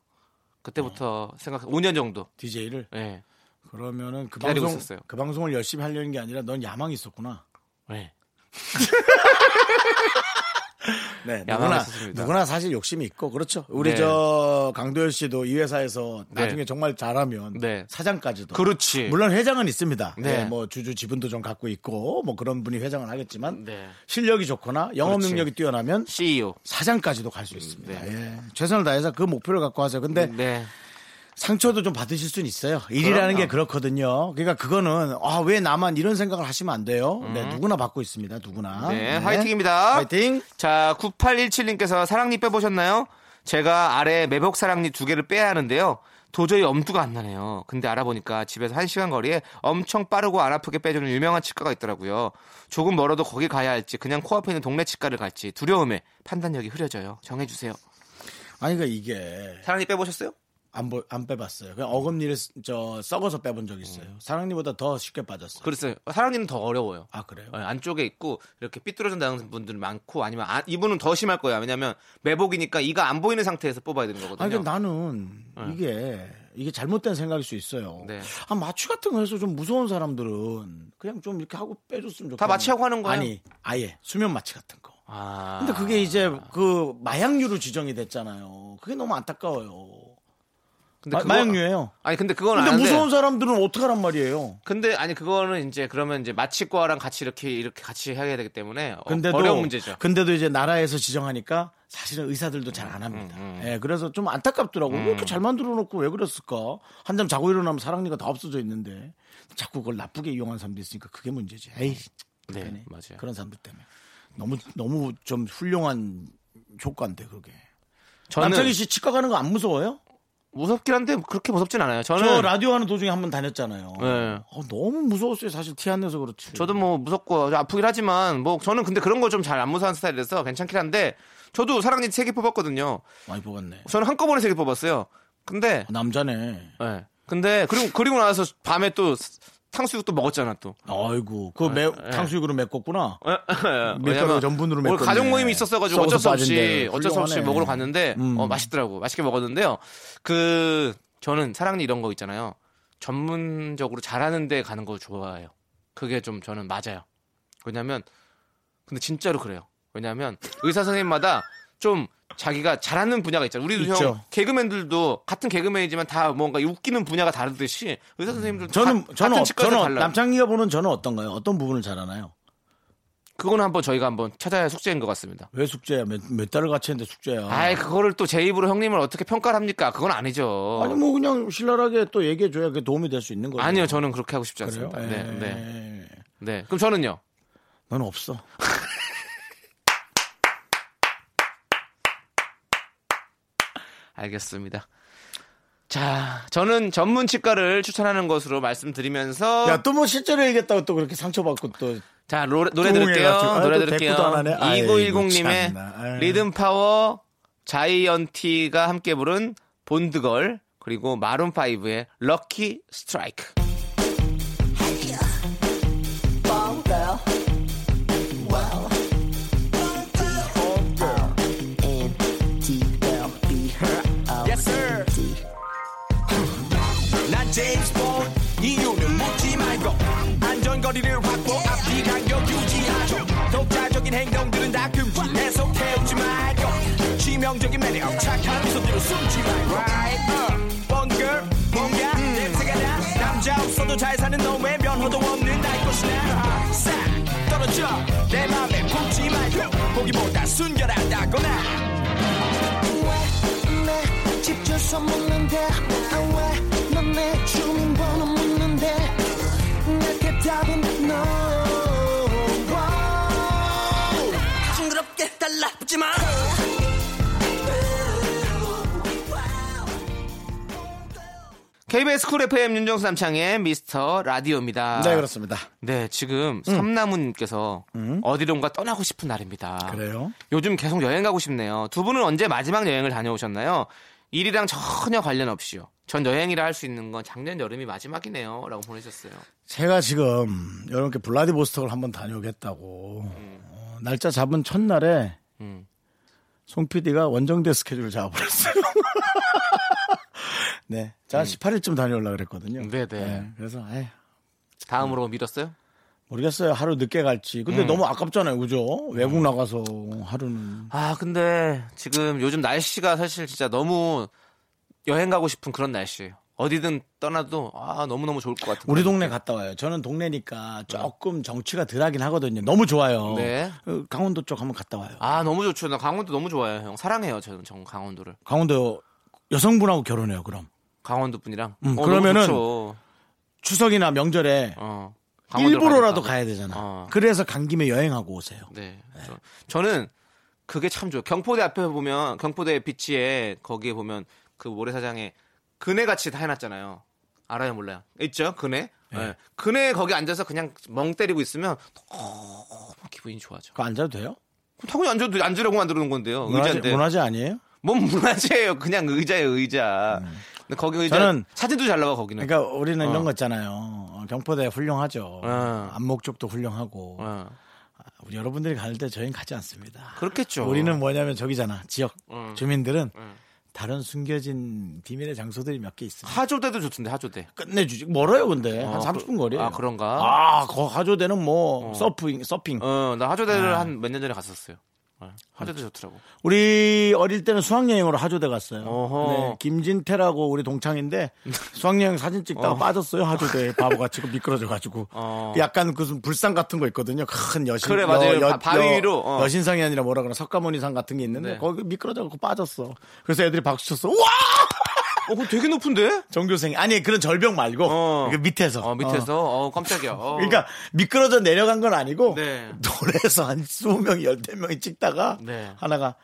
Speaker 2: 그때부터 생각 5년 정도.
Speaker 1: DJ를
Speaker 2: 예.
Speaker 1: 그러면은 그 방송
Speaker 2: 있었어요.
Speaker 1: 그 방송을 열심히 하려는 게 아니라 넌 야망이 있었구나.
Speaker 2: 네.
Speaker 1: 네, 누구나. 누구나 사실 욕심이 있고 그렇죠. 우리
Speaker 2: 네.
Speaker 1: 저 강도열 씨도 이 회사에서
Speaker 2: 네.
Speaker 1: 나중에 정말 잘하면
Speaker 2: 네.
Speaker 1: 사장까지도
Speaker 2: 그렇지.
Speaker 1: 물론 회장은 있습니다.
Speaker 2: 네.
Speaker 1: 네, 뭐 주주 지분도 좀 갖고 있고 뭐 그런 분이 회장을 하겠지만
Speaker 2: 네.
Speaker 1: 실력이 좋거나 영업
Speaker 2: 그렇지.
Speaker 1: 능력이 뛰어나면
Speaker 2: CEO.
Speaker 1: 사장까지도 갈 수 있습니다.
Speaker 2: 네.
Speaker 1: 예. 최선을 다해서 그 목표를 갖고 하세요. 근데
Speaker 2: 네.
Speaker 1: 상처도 좀 받으실 수는 있어요. 일이라는
Speaker 2: 그럼요.
Speaker 1: 게 그렇거든요. 그러니까 그거는 아 왜 나만 이런 생각을 하시면 안 돼요. 네, 누구나 받고 있습니다. 누구나.
Speaker 2: 네, 화이팅입니다.
Speaker 1: 화이팅.
Speaker 2: 자, 9817님께서 사랑니 빼보셨나요? 제가 아래 매복 사랑니 두 개를 빼야 하는데요. 도저히 엄두가 안 나네요. 근데 알아보니까 집에서 한 시간 거리에 엄청 빠르고 안 아프게 빼주는 유명한 치과가 있더라고요. 조금 멀어도 거기 가야 할지 그냥 코앞에 있는 동네 치과를 갈지 두려움에 판단력이 흐려져요. 정해주세요.
Speaker 1: 아니 그러니까 이게
Speaker 2: 사랑니 빼보셨어요?
Speaker 1: 안, 보, 안 빼봤어요. 그냥 어금니를 쓰- 저 썩어서 빼본 적 있어요. 사랑니보다 더 쉽게 빠졌어요.
Speaker 2: 그랬어요. 사랑니는 더 어려워요.
Speaker 1: 아 그래요?
Speaker 2: 네, 안쪽에 있고 이렇게 삐뚤어진다는 분들 많고 아니면 아- 이분은 더 심할 거예요. 왜냐하면 매복이니까 이가 안 보이는 상태에서 뽑아야 되는 거거든요.
Speaker 1: 아니 나는 이게 이게 잘못된 생각일 수 있어요.
Speaker 2: 네.
Speaker 1: 아 마취 같은 거 해서 좀 무서운 사람들은 그냥 좀 이렇게 하고 빼줬으면 좋겠네.
Speaker 2: 다 마취하고 하는 거예요?
Speaker 1: 아니 아예 수면 마취 같은 거.
Speaker 2: 아.
Speaker 1: 근데 그게 이제 그 마약류로 지정이 됐잖아요. 그게 너무 안타까워요.
Speaker 2: 근데
Speaker 1: 마,
Speaker 2: 그거-
Speaker 1: 마약류예요.
Speaker 2: 아니 근데 그건
Speaker 1: 근데
Speaker 2: 아는데
Speaker 1: 무서운 사람들은 어떡하란 말이에요.
Speaker 2: 근데 아니 그거는 이제 그러면 이제 마취과랑 같이 이렇게 이렇게 같이 해야 되기 때문에 어,
Speaker 1: 근데도
Speaker 2: 어려운 문제죠.
Speaker 1: 근데도 이제 나라에서 지정하니까 사실은 의사들도 잘 안 합니다. 예, 그래서 좀 안타깝더라고. 왜 이렇게 잘 만들어 놓고 왜 그랬을까? 한 잠 자고 일어나면 사랑니가 다 없어져 있는데 자꾸 그걸 나쁘게 이용하는 사람도 있으니까 그게 문제지. 에이,
Speaker 2: 네,
Speaker 1: 답답하네.
Speaker 2: 맞아요.
Speaker 1: 그런 사람들 때문에 너무 너무 좀 훌륭한 효과인데 그게.
Speaker 2: 저는
Speaker 1: 남창희 씨 치과 가는 거 안 무서워요?
Speaker 2: 무섭긴 한데 그렇게 무섭진 않아요. 저는
Speaker 1: 저 라디오 하는 도중에 한 번 다녔잖아요.
Speaker 2: 네.
Speaker 1: 어, 너무 무서웠어요. 사실 티 안 내서 그렇지.
Speaker 2: 저도 뭐 무섭고 아프긴 하지만 뭐 저는 근데 그런 거좀잘 안 무서운 스타일이라서 괜찮긴 한데 저도 사랑니 세개 뽑았거든요.
Speaker 1: 많이 뽑았네.
Speaker 2: 저는 한꺼번에 세 개 뽑았어요. 근데
Speaker 1: 남자네.
Speaker 2: 네. 근데 그리고 그리고 나서 밤에 또 탕수육 또 먹었잖아 또.
Speaker 1: 아이고, 그 매, 탕수육으로 메꿨구나. 밀가루
Speaker 2: 왜냐면
Speaker 1: 전분으로 메꿨네.
Speaker 2: 가족 모임이 있었어가지고 어쩔 수 없이
Speaker 1: 빠진대.
Speaker 2: 어쩔 수 없이
Speaker 1: 훌륭하네.
Speaker 2: 먹으러 갔는데
Speaker 1: 음.
Speaker 2: 어, 맛있더라고 맛있게 먹었는데요. 그 저는 사랑니 이런 거 있잖아요. 전문적으로 잘하는데 가는 거 좋아해요. 그게 좀 저는 맞아요. 왜냐면 근데 진짜로 그래요. 왜냐면 의사 선생님마다 좀 자기가 잘하는 분야가 있잖아요. 우리도 형
Speaker 1: 있죠.
Speaker 2: 개그맨들도 같은 개그맨이지만 다 뭔가 웃기는 분야가 다르듯이 의사 선생님들
Speaker 1: 저는
Speaker 2: 다,
Speaker 1: 저는 저는
Speaker 2: 달라요.
Speaker 1: 남창희가 보는 저는 어떤가요? 어떤 부분을 잘하나요?
Speaker 2: 그거는 한번 저희가 한번 찾아야 할 숙제인 것 같습니다.
Speaker 1: 왜 숙제야? 몇, 몇 달을 같이 했는데 숙제야.
Speaker 2: 아이 그거를 또 제 입으로 형님을 어떻게 평가를 합니까? 그건 아니죠.
Speaker 1: 아니 뭐 그냥 신랄하게 또 얘기해 줘야 그게 도움이 될 수 있는 거죠.
Speaker 2: 아니요, 저는 그렇게 하고 싶지? 않습니다. 네,
Speaker 1: 에이.
Speaker 2: 네, 네. 그럼 저는요.
Speaker 1: 넌 없어.
Speaker 2: 알겠습니다. 자, 저는 전문 치과를 추천하는 것으로 말씀드리면서
Speaker 1: 야 또 뭐 실제로 얘기했다고 또 그렇게 상처받고 또
Speaker 2: 자 노래, 노래. 들을게요.
Speaker 1: 아유,
Speaker 2: 노래
Speaker 1: 또
Speaker 2: 들을게요.
Speaker 1: 대꾸도 안 하네. 아이고,
Speaker 2: 2910님의
Speaker 1: 참나. 아유.
Speaker 2: 리듬 파워 자이언티가 함께 부른 본드걸 그리고 마룬 5의 럭키 스트라이크.
Speaker 7: 제임스 본 이유는 묻지 말고 안전거리를 확보 앞뒤 간격 유지하죠 독자적인 행동들은 다 금지 내속 태우지 말고 치명적인 매력 착한 미소대로 숨지 말고. Right. Bond girl 뭔가 냄새가 나. 남자 없어도 잘 사는 놈의 면허도 없는 날 것이나. 싹 떨어져. 내 맘에 품지 말고 보기보다 순결하다거나.
Speaker 4: 집 주소 묻는데 아왜넌 내 주민번호 묻는데 내게 답은 no
Speaker 7: wow. 싱그럽게 달라붙지 마
Speaker 2: KBS 쿨 FM 윤정수 남창의 미스터 라디오입니다.
Speaker 1: 네, 그렇습니다.
Speaker 2: 네, 지금 음. 삼나무님께서 음. 어디론가 떠나고 싶은 날입니다.
Speaker 1: 그래요?
Speaker 2: 요즘 계속 여행 가고 싶네요. 두 분은 언제 마지막 여행을 다녀오셨나요? 일이랑 전혀 관련 없이요. 전 여행이라 할 수 있는 건 작년 여름이 마지막이네요. 라고 보내셨어요.
Speaker 1: 제가 지금 여러분께 블라디보스톡을 한번 다녀오겠다고 어, 날짜 잡은 첫날에
Speaker 2: 음.
Speaker 1: 송 PD가 원정대 스케줄을 잡아버렸어요. 네, 제가 18일쯤 다녀오려고 그랬거든요.
Speaker 2: 음. 네네.
Speaker 1: 그래서 에이,
Speaker 2: 다음으로 밀었어요?
Speaker 1: 모르겠어요. 하루 늦게 갈지. 근데
Speaker 2: 음.
Speaker 1: 너무 아깝잖아요, 그죠? 외국 나가서 하루는.
Speaker 2: 아, 근데 지금 요즘 날씨가 사실 진짜 너무 여행 가고 싶은 그런 날씨예요. 어디든 떠나도 아, 너무너무 좋을 것 같은
Speaker 1: 우리 동네. 갔다 와요. 저는 동네니까 조금 정취가 덜하긴 하거든요. 너무 좋아요.
Speaker 2: 네.
Speaker 1: 어, 강원도 쪽 한번 갔다 와요.
Speaker 2: 아, 너무 좋죠. 나 강원도 너무 좋아해요, 형. 사랑해요, 저는 정 강원도를.
Speaker 1: 강원도 여성분하고 결혼해요, 그럼.
Speaker 2: 강원도 분이랑.
Speaker 1: 음,
Speaker 2: 어,
Speaker 1: 그러면은. 추석이나 명절에
Speaker 2: 어.
Speaker 1: 일부러라도. 가야 되잖아.
Speaker 2: 어.
Speaker 1: 그래서 간 김에 여행하고 오세요.
Speaker 2: 네. 저, 는 그게 참 좋아요. 경포대 앞에 보면 경포대 비치에 거기에 보면 그 모래사장에 그네 같이 다 해놨잖아요. 알아요, 몰라요? 있죠, 그네. 네. 그네 거기 앉아서 그냥 멍 때리고 있으면 너무 기분이 좋아져.
Speaker 1: 그거 앉아도 돼요?
Speaker 2: 당연히 앉아도 앉으려고 만들어 놓은 건데요.
Speaker 1: 문화재,
Speaker 2: 의자인데.
Speaker 1: 문화재 아니에요?
Speaker 2: 뭔 문화재예요? 그냥 의자예요, 의자. 근데 거기 의자
Speaker 1: 저는-
Speaker 2: 사진도 잘 나와 거기는.
Speaker 1: 그러니까 우리는
Speaker 2: 어.
Speaker 1: 이런 거 있잖아요. 어, 경포대 훌륭하죠.
Speaker 2: 어.
Speaker 1: 안목 쪽도 훌륭하고.
Speaker 2: 어.
Speaker 1: 우리 여러분들이 갈 때 저희는 가지 않습니다.
Speaker 2: 그렇겠죠.
Speaker 1: 우리는 뭐냐면 저기잖아. 지역
Speaker 2: 어.
Speaker 1: 주민들은
Speaker 2: 어.
Speaker 1: 다른 숨겨진 비밀의 장소들이 몇 개 있습니다.
Speaker 2: 하조대도 좋던데 하조대.
Speaker 1: 끝내주지. 멀어요, 근데. 한
Speaker 2: 어,
Speaker 1: 30분 거리.
Speaker 2: 아 그런가?
Speaker 1: 아, 거 하조대는 뭐
Speaker 2: 어.
Speaker 1: 서핑, 서핑.
Speaker 2: 어, 나 하조대를
Speaker 1: 아.
Speaker 2: 한몇 년 전에 갔었어요. 어, 하조대 좋더라고.
Speaker 1: 우리 어릴 때는 수학여행으로 하조대 갔어요. 네, 김진태라고 우리 동창인데 수학여행 사진 찍다가
Speaker 2: 어.
Speaker 1: 빠졌어요 하조대 바보같이 그 미끄러져가지고
Speaker 2: 어.
Speaker 1: 약간 무슨 불상 같은 거 있거든요. 큰 여신
Speaker 2: 그래, 맞아요. 바- 바위 위로, 어.
Speaker 1: 여신상이 아니라 뭐라 그러나 석가모니상 같은 게 있는데
Speaker 2: 네.
Speaker 1: 거기 미끄러져갖고 빠졌어. 그래서 애들이 박수 쳤어. 와
Speaker 2: 어, 그거 되게 높은데?
Speaker 1: 정교생 아니 그런 절벽 말고
Speaker 2: 어.
Speaker 1: 그 밑에서
Speaker 2: 어, 밑에서. 어, 깜짝이야. 어.
Speaker 1: 그러니까 미끄러져 내려간 건 아니고
Speaker 2: 네.
Speaker 1: 노래에서 한 20명이 10명이 찍다가
Speaker 2: 네.
Speaker 1: 하나가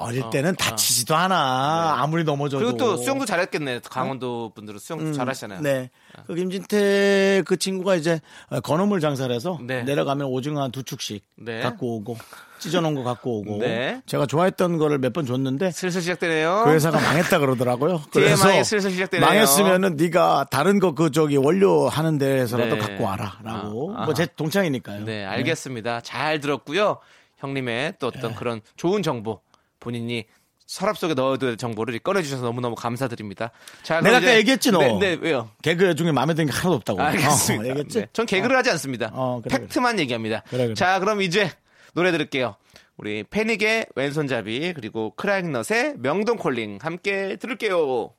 Speaker 1: 어릴 때는 다치지도 않아. 아무리 넘어져도.
Speaker 2: 그리고 또 수영도 잘했겠네. 강원도 분들은 수영 잘하시잖아요.
Speaker 1: 네. 그 김진태 그 친구가 이제 건어물 장사를 해서
Speaker 2: 네.
Speaker 1: 내려가면 오징어 한 두 축씩
Speaker 2: 네.
Speaker 1: 갖고 오고 찢어놓은 거 갖고 오고
Speaker 2: 네.
Speaker 1: 제가 좋아했던 거를 몇 번 줬는데
Speaker 2: 슬슬 시작되네요.
Speaker 1: 그 회사가 망했다 그러더라고요. 그래서
Speaker 2: 슬슬 시작되네요.
Speaker 1: 망했으면은 네가 다른 거 그 저기 원료 하는 데에서라도
Speaker 2: 네.
Speaker 1: 갖고 와라라고.
Speaker 2: 아,
Speaker 1: 뭐제 동창이니까요.
Speaker 2: 네, 알겠습니다. 잘 들었고요. 형님의 또 어떤 그런 좋은 정보 본인이 서랍 속에 넣어둘 정보를 꺼내주셔서 너무너무 감사드립니다. 자,
Speaker 1: 내가 아까 얘기했지 너.
Speaker 2: 네, 네, 왜요?
Speaker 1: 개그 중에 마음에 드는 게 하나도 없다고.
Speaker 2: 알겠습니다.
Speaker 1: 어, 얘기했지?
Speaker 2: 네, 전 개그를 하지 않습니다.
Speaker 1: 어, 그래,
Speaker 2: 팩트만 얘기합니다.
Speaker 1: 그래, 그래.
Speaker 2: 자, 그럼 이제 노래 들을게요. 우리 패닉의 왼손잡이 그리고 크라잉넛의 명동콜링 함께 들을게요.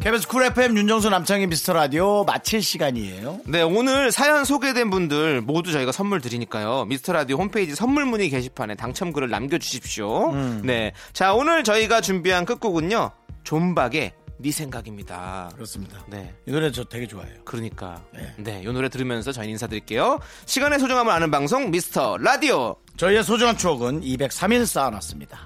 Speaker 1: KBS 쿨 FM 윤정수 남창희 미스터 라디오 마칠 시간이에요.
Speaker 2: 네, 오늘 사연 소개된 분들 모두 저희가 선물 드리니까요. 미스터 라디오 홈페이지 선물 문의 게시판에 당첨글을 남겨주십시오.
Speaker 1: 음.
Speaker 2: 네. 자, 오늘 저희가 준비한 끝곡은요. 존박의 네 생각입니다.
Speaker 1: 그렇습니다.
Speaker 2: 네.
Speaker 1: 이 노래 저 되게 좋아해요.
Speaker 2: 그러니까.
Speaker 1: 네.
Speaker 2: 네. 이 노래 들으면서 저희 인사드릴게요. 시간의 소중함을 아는 방송 미스터 라디오.
Speaker 1: 저희의 소중한 추억은 203일 쌓아놨습니다.